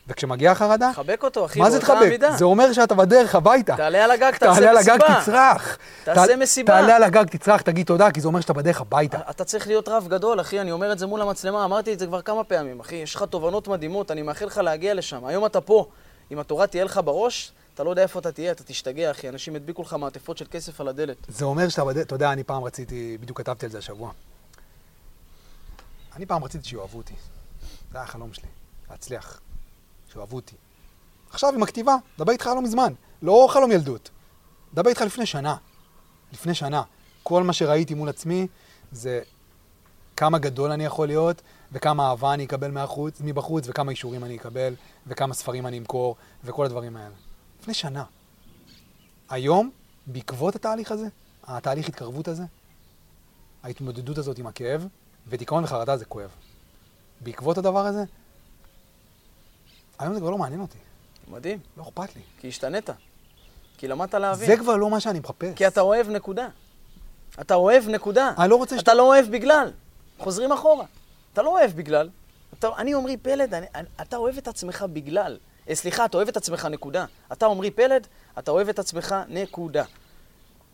וכשמגיעה החרדה... חבק אותו, אחי, מה זה תחבק? זה אומר שאתה בדרך הביתה. תעלה על הגג, תעשה מסיבה. תעלה על הגג, תצרח. תעשה מסיבה. תעלה על הגג, תצרח, תגיד תודה, כי זה אומר שאתה בדרך הביתה. אתה צריך להיות רב גדול, אחי, אני אומר את זה מול המצלמה, אמרתי את זה כבר כמה פעמים, אחי, יש לך תובנות מדהימות, אני מאחל לך להגיע לשם. היום אתה פה, אם התורה תהיה לך בראש, אתה לא יודע איפה אתה תהיה, אתה תשתגע, אחי, אנשים ידביקו לך מעטפות של כסף על הדלת. זה אומר שאתה בדרך, אתה יודע, אני פעם רציתי, בדיוק כתבתי על זה השבוע. אני פעם רציתי שיאהבו אותי. זה היה החלום שלי, להצליח, שאוהבו אותי. עכשיו עם הכתיבה, דבר איתך לא מזמן, לא חלום ילדות. דבר איתך לפני שנה. לפני שנה. כל מה שראיתי מול עצמי זה כמה גדול אני יכול להיות, וכמה אהבה אני אקבל מהחוץ, מבחוץ, וכמה אישורים אני אקבל, וכמה ספרים אני אמכור, וכל הדברים האלה. לפני שנה. היום, בעקבות התהליך הזה, התהליך התקרבות הזה, ההתמודדות הזאת עם הכאב, ודיכאון וחרדה זה כואב. בעקבות הדבר הזה, היום זה כבר לא מעניין אותי. מדהים. לא אכפת לי. כי השתנית. כי למדת להבין. זה כבר לא מה שאני מחפש. כי אתה אוהב נקודה. אתה אוהב נקודה. אני לא רוצה אתה לא אוהב בגלל. חוזרים אחורה. אתה לא אוהב בגלל. אתה, אני עמרי פלד, אני, אני, אתה אוהב את עצמך בגלל. אה, סליחה, אתה אוהב את עצמך, נקודה. אתה עמרי פלד, אתה אוהב את עצמך, נקודה.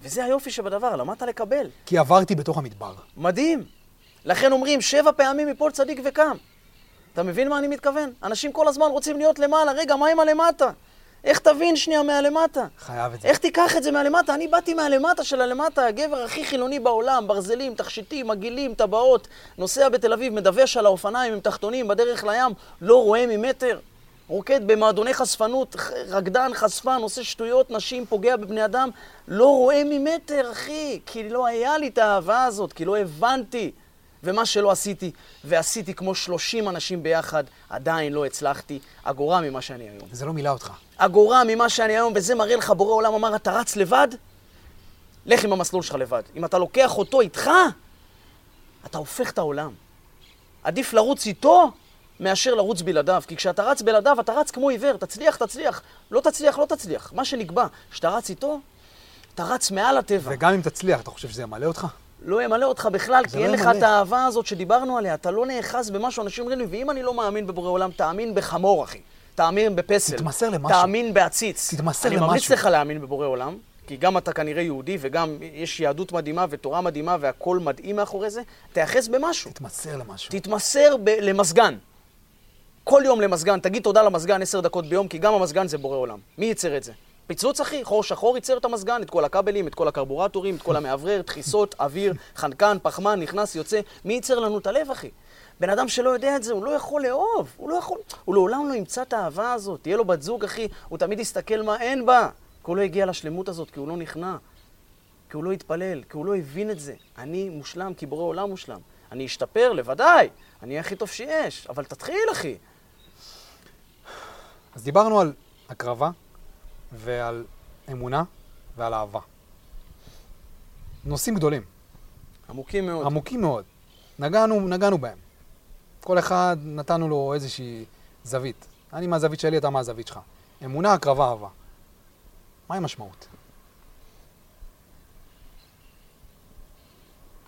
וזה היופי שבדבר, למדת לקבל. כי עברתי בתוך המדבר. מדהים. לכן אומרים, שבע פעמים יפול צדיק וקם. אתה מבין מה אני מתכוון? אנשים כל הזמן רוצים להיות למעלה. רגע, מה עם הלמטה? איך תבין שנייה מהלמטה? חייב את זה. איך תיקח את זה מהלמטה? אני באתי מהלמטה של הלמטה, הגבר הכי חילוני בעולם, ברזלים, תכשיטים, מגעילים, טבעות, נוסע בתל אביב, מדווש על האופניים עם תחתונים בדרך לים, לא רואה ממטר. רוקד במועדוני חשפנות, רקדן, חשפן, עושה שטויות, נשים, פוגע בבני אדם, לא רואה ממטר, אחי, כי לא היה לי את האהבה הזאת, כי לא הבנתי. ומה שלא עשיתי, ועשיתי כמו 30 אנשים ביחד, עדיין לא הצלחתי אגורה ממה שאני היום. וזה לא מילא אותך. אגורה ממה שאני היום, וזה מראה לך, בורא עולם אמר, אתה רץ לבד? לך עם המסלול שלך לבד. אם אתה לוקח אותו איתך, אתה הופך את העולם. עדיף לרוץ איתו מאשר לרוץ בלעדיו. כי כשאתה רץ בלעדיו, אתה רץ כמו עיוור. תצליח, תצליח. לא תצליח, לא תצליח. מה שנקבע, כשאתה רץ איתו, אתה רץ מעל הטבע. וגם אם תצליח, אתה חושב שזה ימלא אותך? לא ימלא אותך בכלל, כי לא אין לך ימלא. את האהבה הזאת שדיברנו עליה. אתה לא נאחז במשהו, אנשים אומרים לי, ואם אני לא מאמין בבורא עולם, תאמין בחמור, אחי. תאמין בפסל. תתמסר למשהו. תאמין בעציץ. תתמסר אני ממליץ למשהו. לך להאמין בבורא עולם, כי גם אתה כנראה יהודי, וגם יש יהדות מדהימה ותורה מדהימה והכל מדהים מאחורי זה. תאחז במשהו. תתמסר למשהו. תתמסר ב- למזגן. כל יום למזגן, תגיד תודה למזגן עשר דקות ביום, כי גם המזגן זה בורא עולם. מי ייצר את זה? פיצוץ, אחי, חור שחור ייצר את המזגן, את כל הכבלים, את כל הקרבורטורים, את כל המאוורר, דחיסות, אוויר, חנקן, פחמן, נכנס, יוצא. מי ייצר לנו את הלב, אחי? בן אדם שלא יודע את זה, הוא לא יכול לאהוב, הוא לא יכול, הוא לעולם לא ימצא את האהבה הזאת. תהיה לו בת זוג, אחי, הוא תמיד יסתכל מה אין בה. כי הוא לא הגיע לשלמות הזאת, כי הוא לא נכנע. כי הוא לא התפלל, כי הוא לא הבין את זה. אני מושלם, כי בורא עולם מושלם. אני אשתפר, לוודאי, אני הכי טוב שיש, אבל תתחיל, אחי. אז דיברנו על הקרבה ועל אמונה ועל אהבה. נושאים גדולים, עמוקים מאוד. עמוקים מאוד. נגענו, נגענו בהם. כל אחד נתנו לו איזושהי זווית. אני מהזווית שלי, אתה מהזווית שלך. אמונה, הקרבה, אהבה. מהי המשמעות?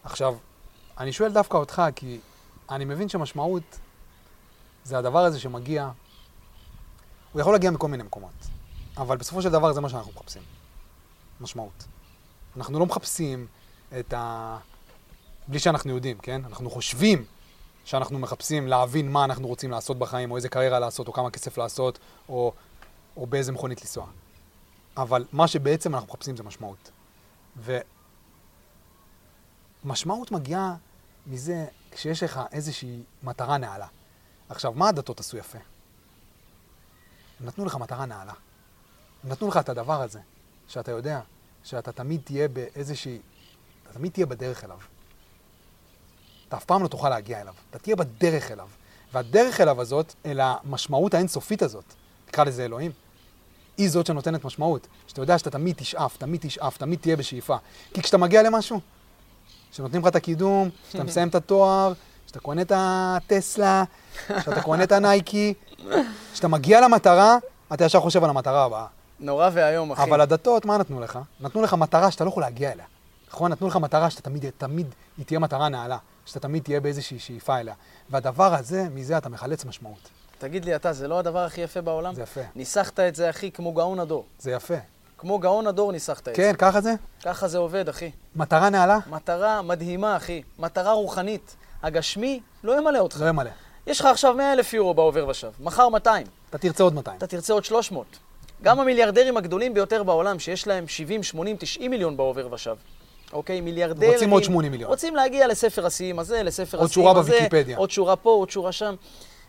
עכשיו, אני שואל דווקא אותך, כי אני מבין שמשמעות זה הדבר הזה שמגיע, הוא יכול להגיע מכל מיני מקומות, אבל בסופו של דבר זה מה שאנחנו מחפשים. משמעות. אנחנו לא מחפשים את ה... בלי שאנחנו יודעים, כן? אנחנו חושבים שאנחנו מחפשים להבין מה אנחנו רוצים לעשות בחיים, או איזה קריירה לעשות, או כמה כסף לעשות, או, או באיזה מכונית לנסוע. אבל מה שבעצם אנחנו מחפשים זה משמעות. ומשמעות מגיעה מזה כשיש לך איזושהי מטרה נעלה. עכשיו, מה הדתות עשו יפה? הם נתנו לך מטרה נעלה. הם נתנו לך את הדבר הזה, שאתה יודע שאתה תמיד תהיה באיזושהי... אתה תמיד תהיה בדרך אליו. אתה אף פעם לא תוכל להגיע אליו. אתה תהיה בדרך אליו. והדרך אליו הזאת, אל המשמעות האינסופית הזאת, נקרא לזה אלוהים, היא זאת שנותנת משמעות. שאתה יודע שאתה תמיד תשאף, תמיד תשאף, תמיד תהיה בשאיפה. כי כשאתה מגיע למשהו, כשנותנים לך את הקידום, כשאתה מסיים את התואר, כשאתה קונה את הטסלה, כשאתה קונה את הנייקי, כשאתה מגיע למטרה, אתה ישר חושב על המטרה הבאה. נורא ואיום, אחי. אבל הדתות, מה נתנו לך? נתנו לך מטרה שאתה לא יכול להגיע אליה. נכון? נתנו לך מטרה שאתה תמיד, תמיד, היא תהיה מטרה נעלה. שאתה תמיד תהיה באיזושהי שאיפה אליה. והדבר הזה, מזה אתה מחלץ משמעות. תגיד לי אתה, זה לא הדבר הכי יפה בעולם? זה יפה. ניסחת את זה, אחי, כמו גאון הדור. זה יפה. כמו גאון הדור ניסחת את זה. כן, ככה זה? ככה זה עובד, אחי. מטרה נעלה? מטרה מדהימה, אחי. מטרה רוחנית. הגשמי לא ימלא אותך. לא ימלא. יש לך עכשיו 100 אלף יורו בעובר ושב, מחר 200, אתה תרצה עוד 200. אתה תרצה עוד 300. גם המיליארדרים הגדולים ביותר בעולם, שיש להם 70, 80, 90 מיליון בעובר ושב. אוקיי? מיליארדרים. רוצים עוד 80 מיליון. רוצים להגיע לספר השיאים הזה, לספר עוד השיאים שורה הזה. בוויקיפדיה. עוד שורה פה, עוד שורה שם.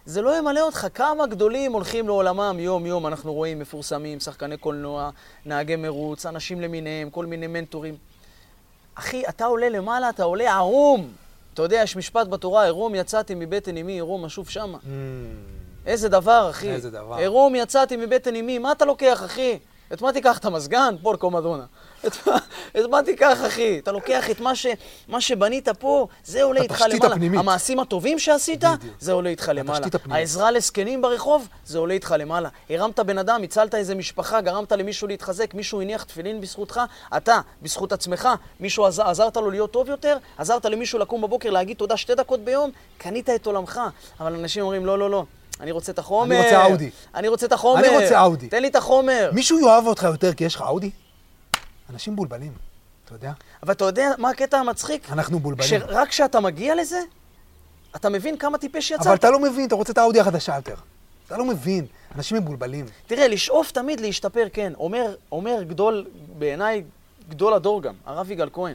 זה לא ימלא אותך. כמה גדולים הולכים לעולמם יום-יום, אנחנו רואים מפורסמים, שחקני קולנוע, נהגי מרוץ, אנשים למיניהם, כל מיני מנטורים. אחי, אתה עולה למעלה, אתה עולה ערום. אתה יודע, יש משפט בתורה, עירום יצאתי מבטן אמי, עירום אשוב שמה. Mm, איזה דבר, אחי. איזה דבר. עירום יצאתי מבטן אמי, מה אתה לוקח, אחי? את מה תיקח? את המזגן? פורקו מדונה. את מה, תיקח, אחי? אתה לוקח את מה, ש, מה שבנית פה, זה עולה איתך למעלה. הפנימית. המעשים הטובים שעשית, בדיוק. זה עולה איתך למעלה. העזרה לזקנים ברחוב, זה עולה איתך למעלה. הרמת בן אדם, הצלת איזה משפחה, גרמת למישהו להתחזק, מישהו הניח תפילין בזכותך, אתה, בזכות עצמך, מישהו עז, עזרת לו להיות טוב יותר, עזרת למישהו לקום בבוקר, להגיד תודה שתי דקות ביום, קנית את עולמך. אבל אנשים אומרים, לא, לא, לא. אני רוצה את החומר. אני רוצה אאודי. אני רוצה את החומר. אני רוצה אאודי. תן לי את החומר. מישהו יאהב אותך יותר כי יש לך אאודי? אנשים מבולבלים, אתה יודע? אבל אתה יודע מה הקטע המצחיק? אנחנו מבולבלים. רק כשאתה מגיע לזה, אתה מבין כמה טיפש יצאת. אבל אתה לא מבין, אתה רוצה את האאודי החדשה יותר. אתה לא מבין, אנשים מבולבלים. תראה, לשאוף תמיד להשתפר, כן. אומר, אומר גדול, בעיניי, גדול הדור גם, הרב יגאל כהן.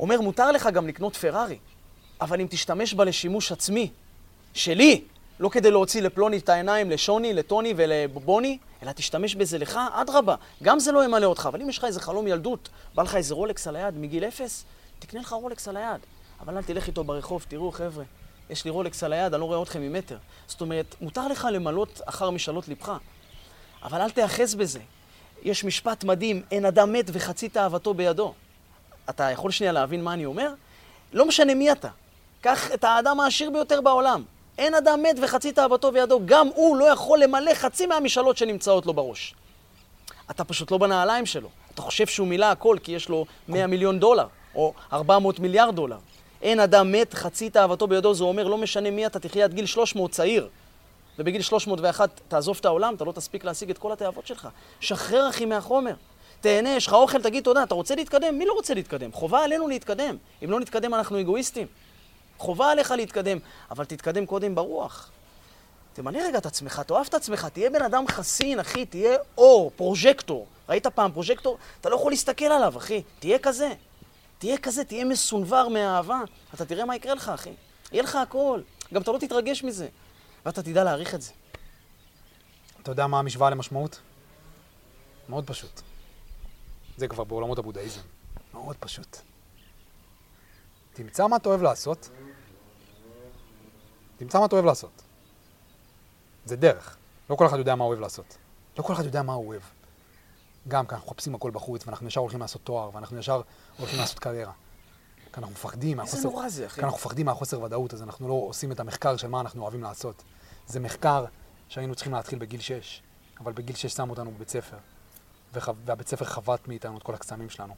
אומר, מותר לך גם לקנות פרארי, אבל אם תשתמש בה לשימוש עצמי, שלי, לא כדי להוציא לפלוני את העיניים, לשוני, לטוני ולבוני, אלא תשתמש בזה לך, אדרבה. גם זה לא ימלא אותך, אבל אם יש לך איזה חלום ילדות, בא לך איזה רולקס על היד מגיל אפס, תקנה לך רולקס על היד. אבל אל תלך איתו ברחוב, תראו חבר'ה, יש לי רולקס על היד, אני לא רואה אתכם ממטר. זאת אומרת, מותר לך למלות אחר משאלות לבך, אבל אל תיאחז בזה. יש משפט מדהים, אין אדם מת וחצי תאוותו בידו. אתה יכול שנייה להבין מה אני אומר? לא משנה מי אתה. קח את האדם העשיר ביותר בעולם. אין אדם מת וחצי תאוותו בידו. גם הוא לא יכול למלא חצי מהמשאלות שנמצאות לו בראש. אתה פשוט לא בנעליים שלו. אתה חושב שהוא מילא הכל כי יש לו 100 מיליון דולר, או 400 מיליארד דולר. אין אדם מת, חצי תאוותו בידו, זה אומר, לא משנה מי אתה, תחיה עד גיל 300 צעיר. ובגיל 301 תעזוב את העולם, אתה לא תספיק להשיג את כל התאוות שלך. שחרר, אחי, מהחומר. תהנה, יש לך אוכל, תגיד תודה. אתה רוצה להתקדם? מי לא רוצה להתקדם? חובה עלינו להתקדם. אם לא נתקדם, אנחנו אגואיסטים. חובה עליך להתקדם, אבל תתקדם קודם ברוח. תמלא רגע את עצמך, תאהב את עצמך, תהיה בן אדם חסין, אחי, תהיה אור, פרוז'קטור. ראית פעם פרוז'קטור? אתה לא יכול להסתכל עליו, אחי. תהיה כזה. תהיה כזה, תהיה מסונבר מהאהבה. אתה תראה מה יקרה לך, אחי. יהיה לך הכל. גם אתה לא תתרגש מזה. ואתה תדע להעריך את זה. אתה יודע מה המשוואה למשמעות? מאוד פשוט. זה כבר בעולמות הבודהיזם. מאוד פשוט. תמצא מה אתה אוהב לעשות, תמצא מה אתה אוהב לעשות. זה דרך. לא כל אחד יודע מה הוא אוהב לעשות. לא כל אחד יודע מה הוא אוהב. גם כי אנחנו מחפשים הכל בחוץ, ואנחנו ישר הולכים לעשות תואר, ואנחנו ישר הולכים לעשות קריירה. כי אנחנו מפחדים מהחוסר... איזה נורא זה, אחי. כי אנחנו מפחדים מהחוסר ודאות, אז אנחנו לא עושים את המחקר של מה אנחנו אוהבים לעשות. זה מחקר שהיינו צריכים להתחיל בגיל 6, אבל בגיל 6 שמו אותנו בבית ספר. והבית ספר חבט מאיתנו את כל הקסמים שלנו.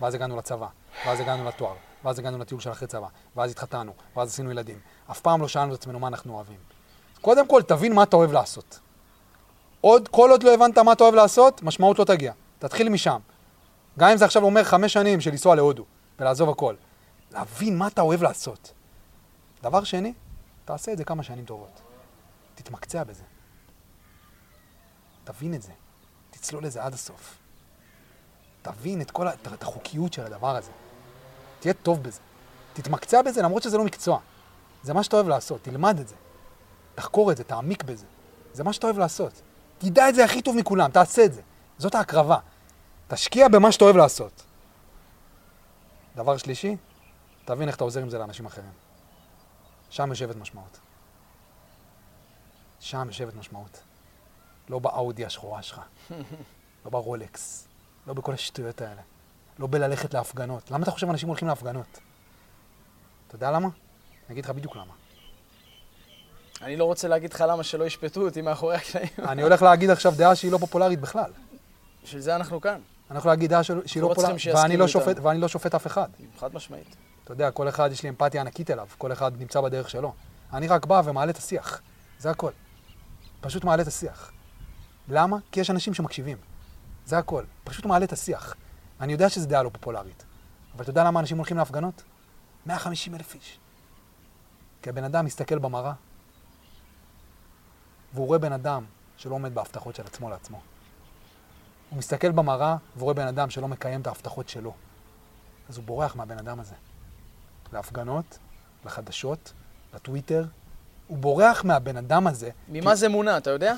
ואז הגענו לצבא, ואז הגענו לתואר, ואז הגענו לטיול של אחרי צבא, ואז התחתנו, ואז עשינו ילדים. אף פעם לא שאלנו את עצמנו מה אנחנו אוהבים. קודם כל, תבין מה אתה אוהב לעשות. עוד, כל עוד לא הבנת מה אתה אוהב לעשות, משמעות לא תגיע. תתחיל משם. גם אם זה עכשיו אומר חמש שנים של לנסוע להודו ולעזוב הכל. להבין מה אתה אוהב לעשות. דבר שני, תעשה את זה כמה שנים טובות. תתמקצע בזה. תבין את זה. תצלול לזה עד הסוף. תבין את כל ה... את החוקיות של הדבר הזה. תהיה טוב בזה. תתמקצע בזה למרות שזה לא מקצוע. זה מה שאתה אוהב לעשות, תלמד את זה. תחקור את זה, תעמיק בזה. זה מה שאתה אוהב לעשות. תדע את זה הכי טוב מכולם, תעשה את זה. זאת ההקרבה. תשקיע במה שאתה אוהב לעשות. דבר שלישי, תבין איך אתה עוזר עם זה לאנשים אחרים. שם יושבת משמעות. שם יושבת משמעות. לא באאודי השחורה שלך, [LAUGHS] לא ברולקס, לא בכל השטויות האלה, לא בללכת להפגנות. למה אתה חושב אנשים הולכים להפגנות? אתה יודע למה? אני אגיד לך בדיוק למה. אני לא רוצה להגיד לך למה שלא ישפטו אותי מאחורי הקלעים. [LAUGHS] אני הולך להגיד עכשיו דעה שהיא לא פופולרית בכלל. בשביל זה אנחנו כאן. אני הולך להגיד דעה שהיא לא לא פופולרית, ואני לא שופט-. ואני לא שופט אף אחד. חד משמעית. אתה יודע, כל אחד יש לי אמפתיה ענקית אליו, כל אחד נמצא בדרך שלו. אני רק בא ומעלה את השיח, זה הכל. פשוט מעלה את השיח. למה? כי יש אנשים שמקשיבים. זה הכל. פשוט מעלה את השיח. אני יודע שזו דעה לא פופולרית, אבל אתה יודע למה אנשים הולכים להפגנות? 150 אלף איש. כי הבן אדם מסתכל במראה, והוא רואה בן אדם שלא עומד בהבטחות של עצמו לעצמו. הוא מסתכל במראה ורואה בן אדם שלא מקיים את ההבטחות שלו. אז הוא בורח מהבן אדם הזה. להפגנות, לחדשות, לטוויטר. הוא בורח מהבן אדם הזה. ממה זה מונע, אתה יודע?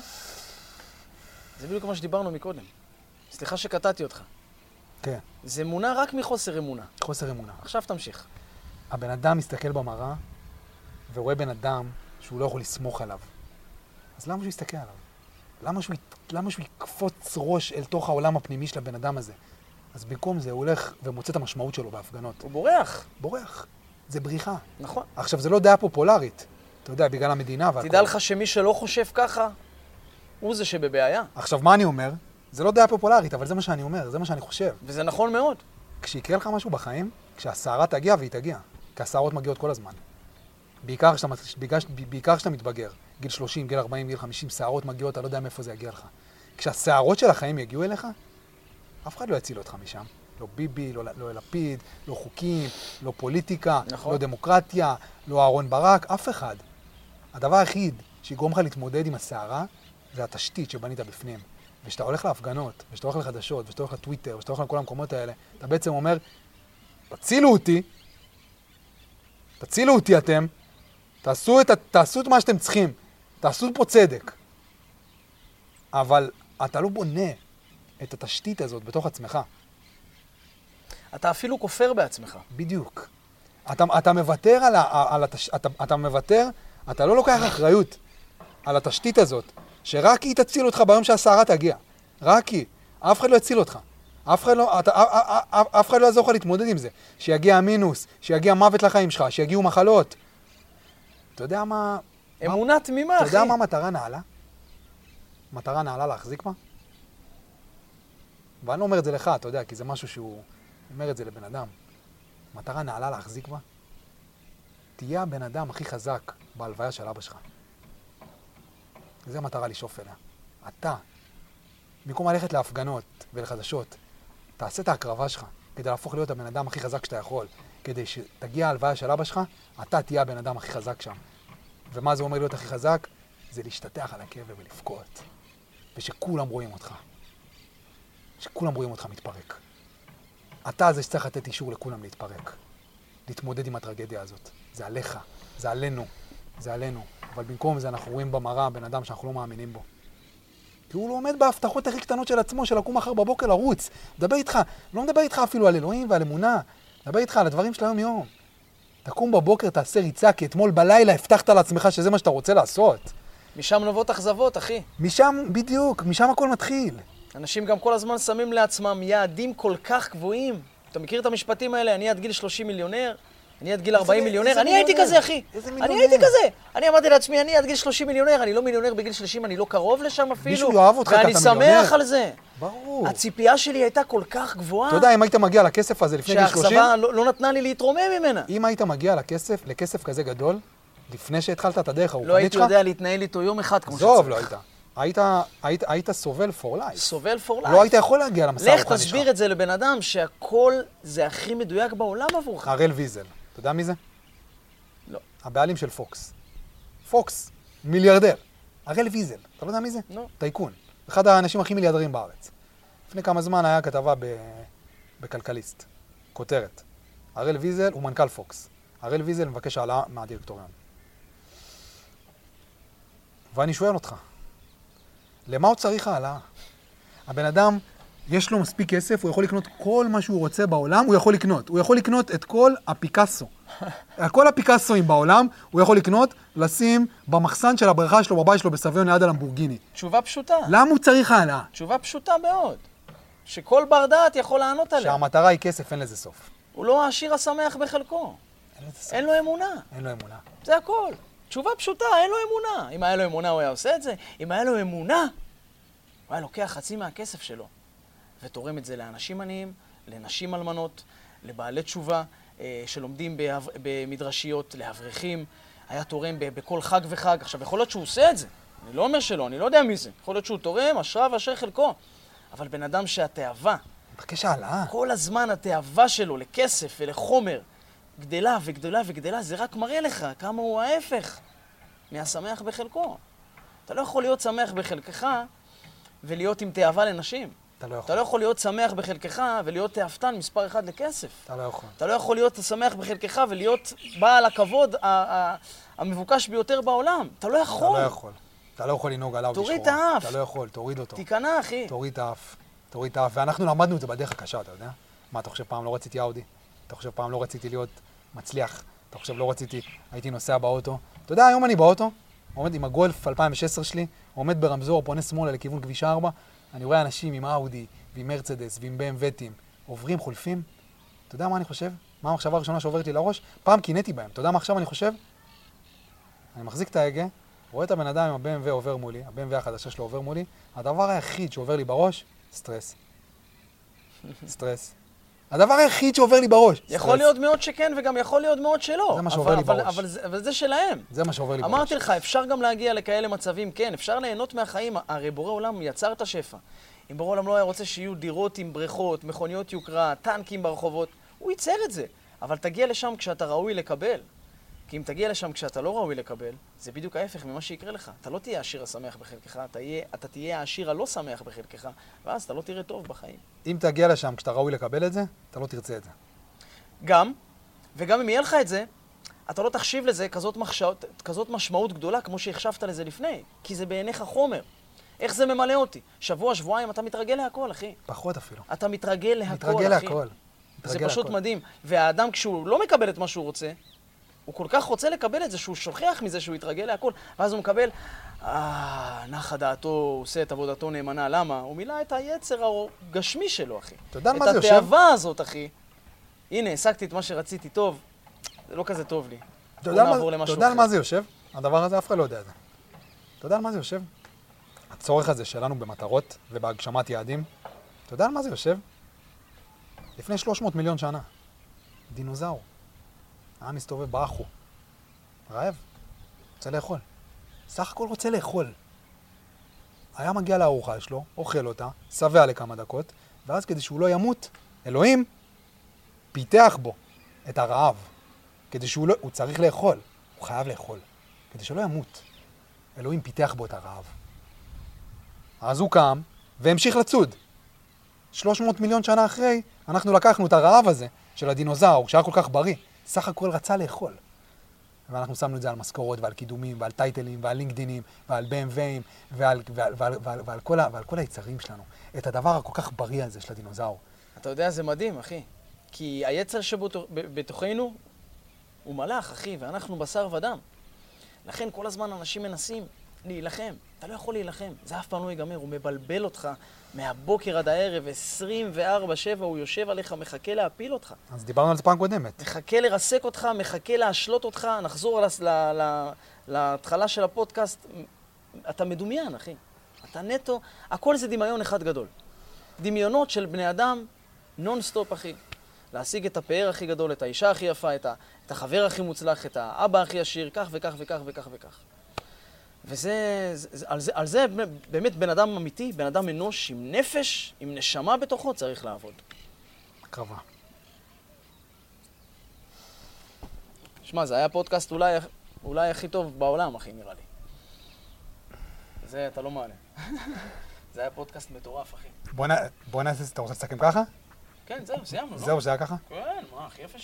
זה בדיוק מה שדיברנו מקודם. סליחה שקטעתי אותך. כן, זה מונע רק מחוסר אמונה. חוסר אמונה. עכשיו תמשיך. הבן אדם מסתכל במראה ורואה בן אדם שהוא לא יכול לסמוך עליו. אז למה שהוא יסתכל עליו? למה שהוא, למה שהוא יקפוץ ראש אל תוך העולם הפנימי של הבן אדם הזה? אז במקום זה הוא הולך ומוצא את המשמעות שלו בהפגנות. הוא בורח. בורח. זה בריחה. נכון. עכשיו, זה לא דעה פופולרית. אתה יודע, בגלל המדינה והכל. תדע לך שמי שלא חושב ככה, הוא זה שבבעיה. עכשיו, מה אני אומר? זה לא דעה פופולרית, אבל זה מה שאני אומר, זה מה שאני חושב. וזה נכון מאוד. כשיקרה לך משהו בחיים, כשהסערה תגיע והיא תגיע, כי הסערות מגיעות כל הזמן. בעיקר כשאתה, בעיקר, בעיקר כשאתה מתבגר. גיל 30, גיל 40, גיל 50, שערות מגיעות, אתה לא יודע מאיפה זה יגיע לך. כשהשערות של החיים יגיעו אליך, אף אחד לא יציל אותך משם. לא ביבי, לא, לא לפיד, לא חוקים, לא פוליטיקה, נכון. לא דמוקרטיה, לא אהרון ברק, אף אחד. הדבר היחיד שיגרום לך להתמודד עם הסערה, זה התשתית שבנית בפנים. וכשאתה הולך להפגנות, וכשאתה הולך לחדשות, וכשאתה הולך לטוויטר, וכשאתה הולך לכל המקומות האלה, אתה בעצם אומר, תצילו אותי, תצילו אותי אתם, תעשו את, תעשו את מה שאתם צריכים, תעשו פה צדק. אבל אתה לא בונה את התשתית הזאת בתוך עצמך. אתה אפילו כופר בעצמך. בדיוק. אתה, אתה מוותר על, ה, על התש... אתה, אתה מוותר, אתה לא לוקח אחריות על התשתית הזאת, שרק היא תציל אותך ביום שהסערה תגיע. רק היא. אף אחד לא יציל אותך. אף אחד לא, אתה, אף, אף, אף אחד לא יעזור לך להתמודד עם זה. שיגיע המינוס, שיגיע מוות לחיים שלך, שיגיעו מחלות. אתה יודע מה... אמונה תמימה, אתה אחי. יודע מה מטרה נעלה? מטרה נעלה להחזיק בה? ואני לא אומר את זה לך, אתה יודע, כי זה משהו שהוא... אומר את זה לבן אדם. מטרה נעלה להחזיק בה? תהיה הבן אדם הכי חזק בהלוויה של אבא שלך. זו המטרה לשאוף אליה. אתה, במקום ללכת להפגנות ולחדשות, תעשה את ההקרבה שלך כדי להפוך להיות הבן אדם הכי חזק שאתה יכול. כדי שתגיע ההלוויה של אבא שלך, אתה תהיה הבן אדם הכי חזק שם. ומה זה אומר להיות הכי חזק? זה להשתטח על הקבר ולבכות. ושכולם רואים אותך. שכולם רואים אותך מתפרק. אתה זה שצריך לתת אישור לכולם להתפרק. להתמודד עם הטרגדיה הזאת. זה עליך, זה עלינו, זה עלינו. אבל במקום זה אנחנו רואים במראה בן אדם שאנחנו לא מאמינים בו. כי הוא לא עומד בהבטחות הכי קטנות של עצמו, של לקום מחר בבוקר לרוץ. מדבר איתך, לא מדבר איתך אפילו על אלוהים ועל אמונה. מדבר איתך על הדברים של היום-יום. תקום בבוקר, תעשה ריצה, כי אתמול בלילה הבטחת לעצמך שזה מה שאתה רוצה לעשות. משם נובעות אכזבות, אחי. משם, בדיוק, משם הכל מתחיל. אנשים גם כל הזמן שמים לעצמם יעדים כל כך גבוהים. אתה מכיר את המשפטים האלה? אני עד גיל 30 מיליונר, אני עד גיל 40 מיליונר. אני הייתי? כזה, אחי. אני? הייתי כזה. אני אמרתי לעצמי, אני עד גיל 30 מיליונר, אני לא מיליונר בגיל 30, אני לא קרוב לשם אפילו. מישהו יאהב אותך ואני אתה מיליונר. שמח על זה. ברור. הציפייה שלי הייתה כל כך גבוהה, אתה יודע, אם היית מגיע לכסף הזה לפני גיל 30, שהאכזבה לא לא נתנה לי להתרומם ממנה. אם היית מגיע לכסף, לכסף כזה גדול, לפני שהתחלת את הדרך לא הרוחנית הייתי שלך, יודע להתנהל איתו יום אחד כמו עזוב, לא שצריך. היית. היית, היית, היית סובל for life. סובל for life. לא היית יכול להגיע למסע לך הרוחני שלך. תסביר את זה לבן אדם שהכל זה הכי מדויק בעולם עבורך. הראל ויזל, אתה יודע מי זה? לא. הבעלים של פוקס. פוקס, מיליארדר. הראל ויזל, אתה לא יודע מי זה? לא. טייקון. אחד האנשים הכי מיליארדרים בארץ. לפני כמה זמן היה כתבה ב... בכלכליסט, כותרת. הראל ויזל הוא מנכ"ל פוקס. הראל ויזל מבקש העלאה מהדירקטוריון. ואני שואל אותך, למה הוא צריך העלאה? הבן אדם, יש לו מספיק כסף, הוא יכול לקנות כל מה שהוא רוצה בעולם, הוא יכול לקנות. הוא יכול לקנות את כל הפיקאסו. [LAUGHS] כל הפיקאסואים בעולם, הוא יכול לקנות, לשים במחסן של הבריכה שלו, בבית שלו, בסביון ליד הלמבורגיני. תשובה פשוטה. למה הוא צריך העלאה? תשובה פשוטה מאוד. שכל בר דעת יכול לענות עליה. שהמטרה היא כסף, אין לזה סוף. הוא לא העשיר השמח בחלקו. אין. אין לו אמונה. אין לו אמונה. זה הכל. תשובה פשוטה, אין לו אמונה. אם היה לו אמונה, הוא היה עושה את זה. אם היה לו אמונה, הוא היה לוקח חצי מהכסף שלו ותורם את זה לאנשים עניים, לנשים אלמנות, לבעלי תשובה אה, שלומדים. במדרשיות, לאברכים. היה תורם בכל חג וחג. עכשיו, יכול להיות שהוא עושה את זה. אני לא אומר שלא, אני לא יודע מי זה. יכול להיות שהוא תורם, אשרה ואשר חלקו. אבל בן אדם שהתאווה, מבקש העלאה. כל הזמן התאווה שלו לכסף ולחומר גדלה וגדלה וגדלה, זה רק מראה לך כמה הוא ההפך מהשמח בחלקו. אתה לא יכול להיות שמח בחלקך ולהיות עם תאווה לנשים. אתה לא אתה יכול. לא יכול להיות שמח בחלקך ולהיות תאוותן מספר אחד לכסף. אתה לא יכול. אתה לא יכול להיות שמח בחלקך ולהיות בעל הכבוד המבוקש ביותר בעולם. אתה לא אתה יכול. לא יכול. אתה לא יכול לנהוג על האודי תוריד את. האף. אתה לא יכול, תוריד אותו. תיכנע, אחי. תוריד את האף. תוריד את האף. ואנחנו למדנו את זה בדרך הקשה, אתה יודע? מה, אתה חושב פעם לא רציתי אאודי? אתה חושב פעם לא רציתי להיות מצליח? אתה חושב לא רציתי, הייתי נוסע באוטו? אתה יודע, היום אני באוטו, עומד עם הגולף 2016 שלי, עומד ברמזור, פונה שמאלה לכיוון כביש 4, אני רואה אנשים עם אאודי, ועם מרצדס, ועם BMW, עוברים, חולפים. אתה יודע מה אני חושב? מה המחשבה הראשונה שעוברת לי לראש? פעם קינאתי בהם. אתה יודע מה עכשיו אני חושב? אני מחזיק את ההגה, רואה את הבן אדם עם ה-BMW עובר מולי, ה-BMW החדשה שלו עובר מולי, הדבר היחיד שעובר לי בראש, סטרס. סטרס. הדבר היחיד שעובר לי בראש. יכול. להיות מאוד שכן וגם יכול להיות מאוד שלא. זה מה שעובר לי בראש. אבל זה שלהם. זה מה שעובר לי בראש. אמרתי לך, אפשר גם להגיע לכאלה מצבים, כן, אפשר ליהנות מהחיים. הרי בורא עולם יצר את השפע. אם בורא עולם לא היה רוצה שיהיו דירות עם בריכות, מכוניות יוקרה, טנקים ברחובות, הוא ייצר את זה. אבל תגיע לשם כשאתה ראוי לקבל. כי אם תגיע לשם כשאתה לא ראוי לקבל, זה בדיוק ההפך ממה שיקרה לך. אתה לא תהיה העשיר השמח בחלקך, אתה, יהיה, אתה תהיה העשיר הלא שמח בחלקך, ואז אתה לא תראה טוב בחיים. אם תגיע לשם כשאתה ראוי לקבל את זה, אתה לא תרצה את זה. גם, וגם אם יהיה לך את זה, אתה לא תחשיב לזה כזאת, מחשאות, כזאת משמעות גדולה כמו שהחשבת לזה לפני, כי זה בעיניך חומר. איך זה ממלא אותי? שבוע, שבועיים, אתה מתרגל להכל, אחי. פחות אפילו. אתה מתרגל להכל, מתרגל אחי. להכל. זה מתרגל פשוט להכל. מדהים. והאדם, כשהוא לא מקבל את מה שהוא רוצה, הוא כל כך רוצה לקבל את זה, שהוא שוכח מזה שהוא התרגל להכל, ואז הוא מקבל, אה, נחה דעתו, הוא עושה את עבודתו נאמנה. למה? הוא מילא את היצר הגשמי שלו, אחי. אתה יודע על מה זה את יושב? התאווה הזאת, אחי. הנה, השגתי את מה שרציתי, טוב. זה לא כזה טוב לי. אתה יודע על. מה זה יושב? הדבר הזה, אף אחד לא יודע את זה. אתה יודע על מה זה יושב? הצורך הזה שלנו במטרות ובהגשמת יעדים, אתה יודע על מה זה יושב? לפני 300 מיליון שנה. דינוזאור. היה מסתובב באחו. רעב. רוצה לאכול. סך הכל רוצה לאכול. היה מגיע לארוחה שלו, אוכל אותה, שבע לכמה דקות, ואז כדי שהוא לא ימות, אלוהים פיתח בו את הרעב. כדי שהוא לא... הוא צריך לאכול. הוא חייב לאכול. כדי שלא ימות. אלוהים פיתח בו את הרעב. אז הוא קם והמשיך לצוד. 300 מיליון שנה אחרי, אנחנו לקחנו את הרעב הזה של הדינוזאור, שהיה כל כך בריא, סך הכל רצה לאכול. ואנחנו שמנו את זה על משכורות ועל קידומים ועל טייטלים ועל לינקדינים ועל BMWים ועל, ועל, ועל, ועל, ועל, ה- ועל כל היצרים שלנו. את הדבר הכל כך בריא הזה של הדינוזאור. אתה יודע, זה מדהים, אחי. כי היצר שבתוכנו הוא מלאך, אחי, ואנחנו בשר ודם. לכן כל הזמן אנשים מנסים להילחם. אתה לא יכול להילחם, זה אף פעם לא ייגמר. הוא מבלבל אותך מהבוקר עד הערב, 24-7, הוא יושב עליך, מחכה להפיל אותך. אז דיברנו על זה פעם קודמת. מחכה לרסק אותך, מחכה להשלות אותך, נחזור להתחלה של הפודקאסט. אתה מדומיין, אחי. אתה נטו, הכל זה דמיון אחד גדול. דמיונות של בני אדם, נונסטופ, אחי. להשיג את הפאר הכי גדול, את האישה הכי יפה, את, ה, את החבר הכי מוצלח, את האבא הכי עשיר, כך וכך וכך וכך וכך. וזה, זה, על, זה, על זה באמת בן אדם אמיתי, בן אדם אנוש עם נפש, עם נשמה בתוכו, צריך לעבוד. הקרבה. שמע, זה היה פודקאסט אולי, אולי הכי טוב בעולם, אחי, נראה לי. זה אתה לא מעלה. [LAUGHS] זה היה פודקאסט מטורף, אחי. בוא נ- בוא נעשה, אתה רוצה לסכם ככה? כן, זהו, סיימנו, לא? זהו, זה היה ככה? כן, מה, הכי יפה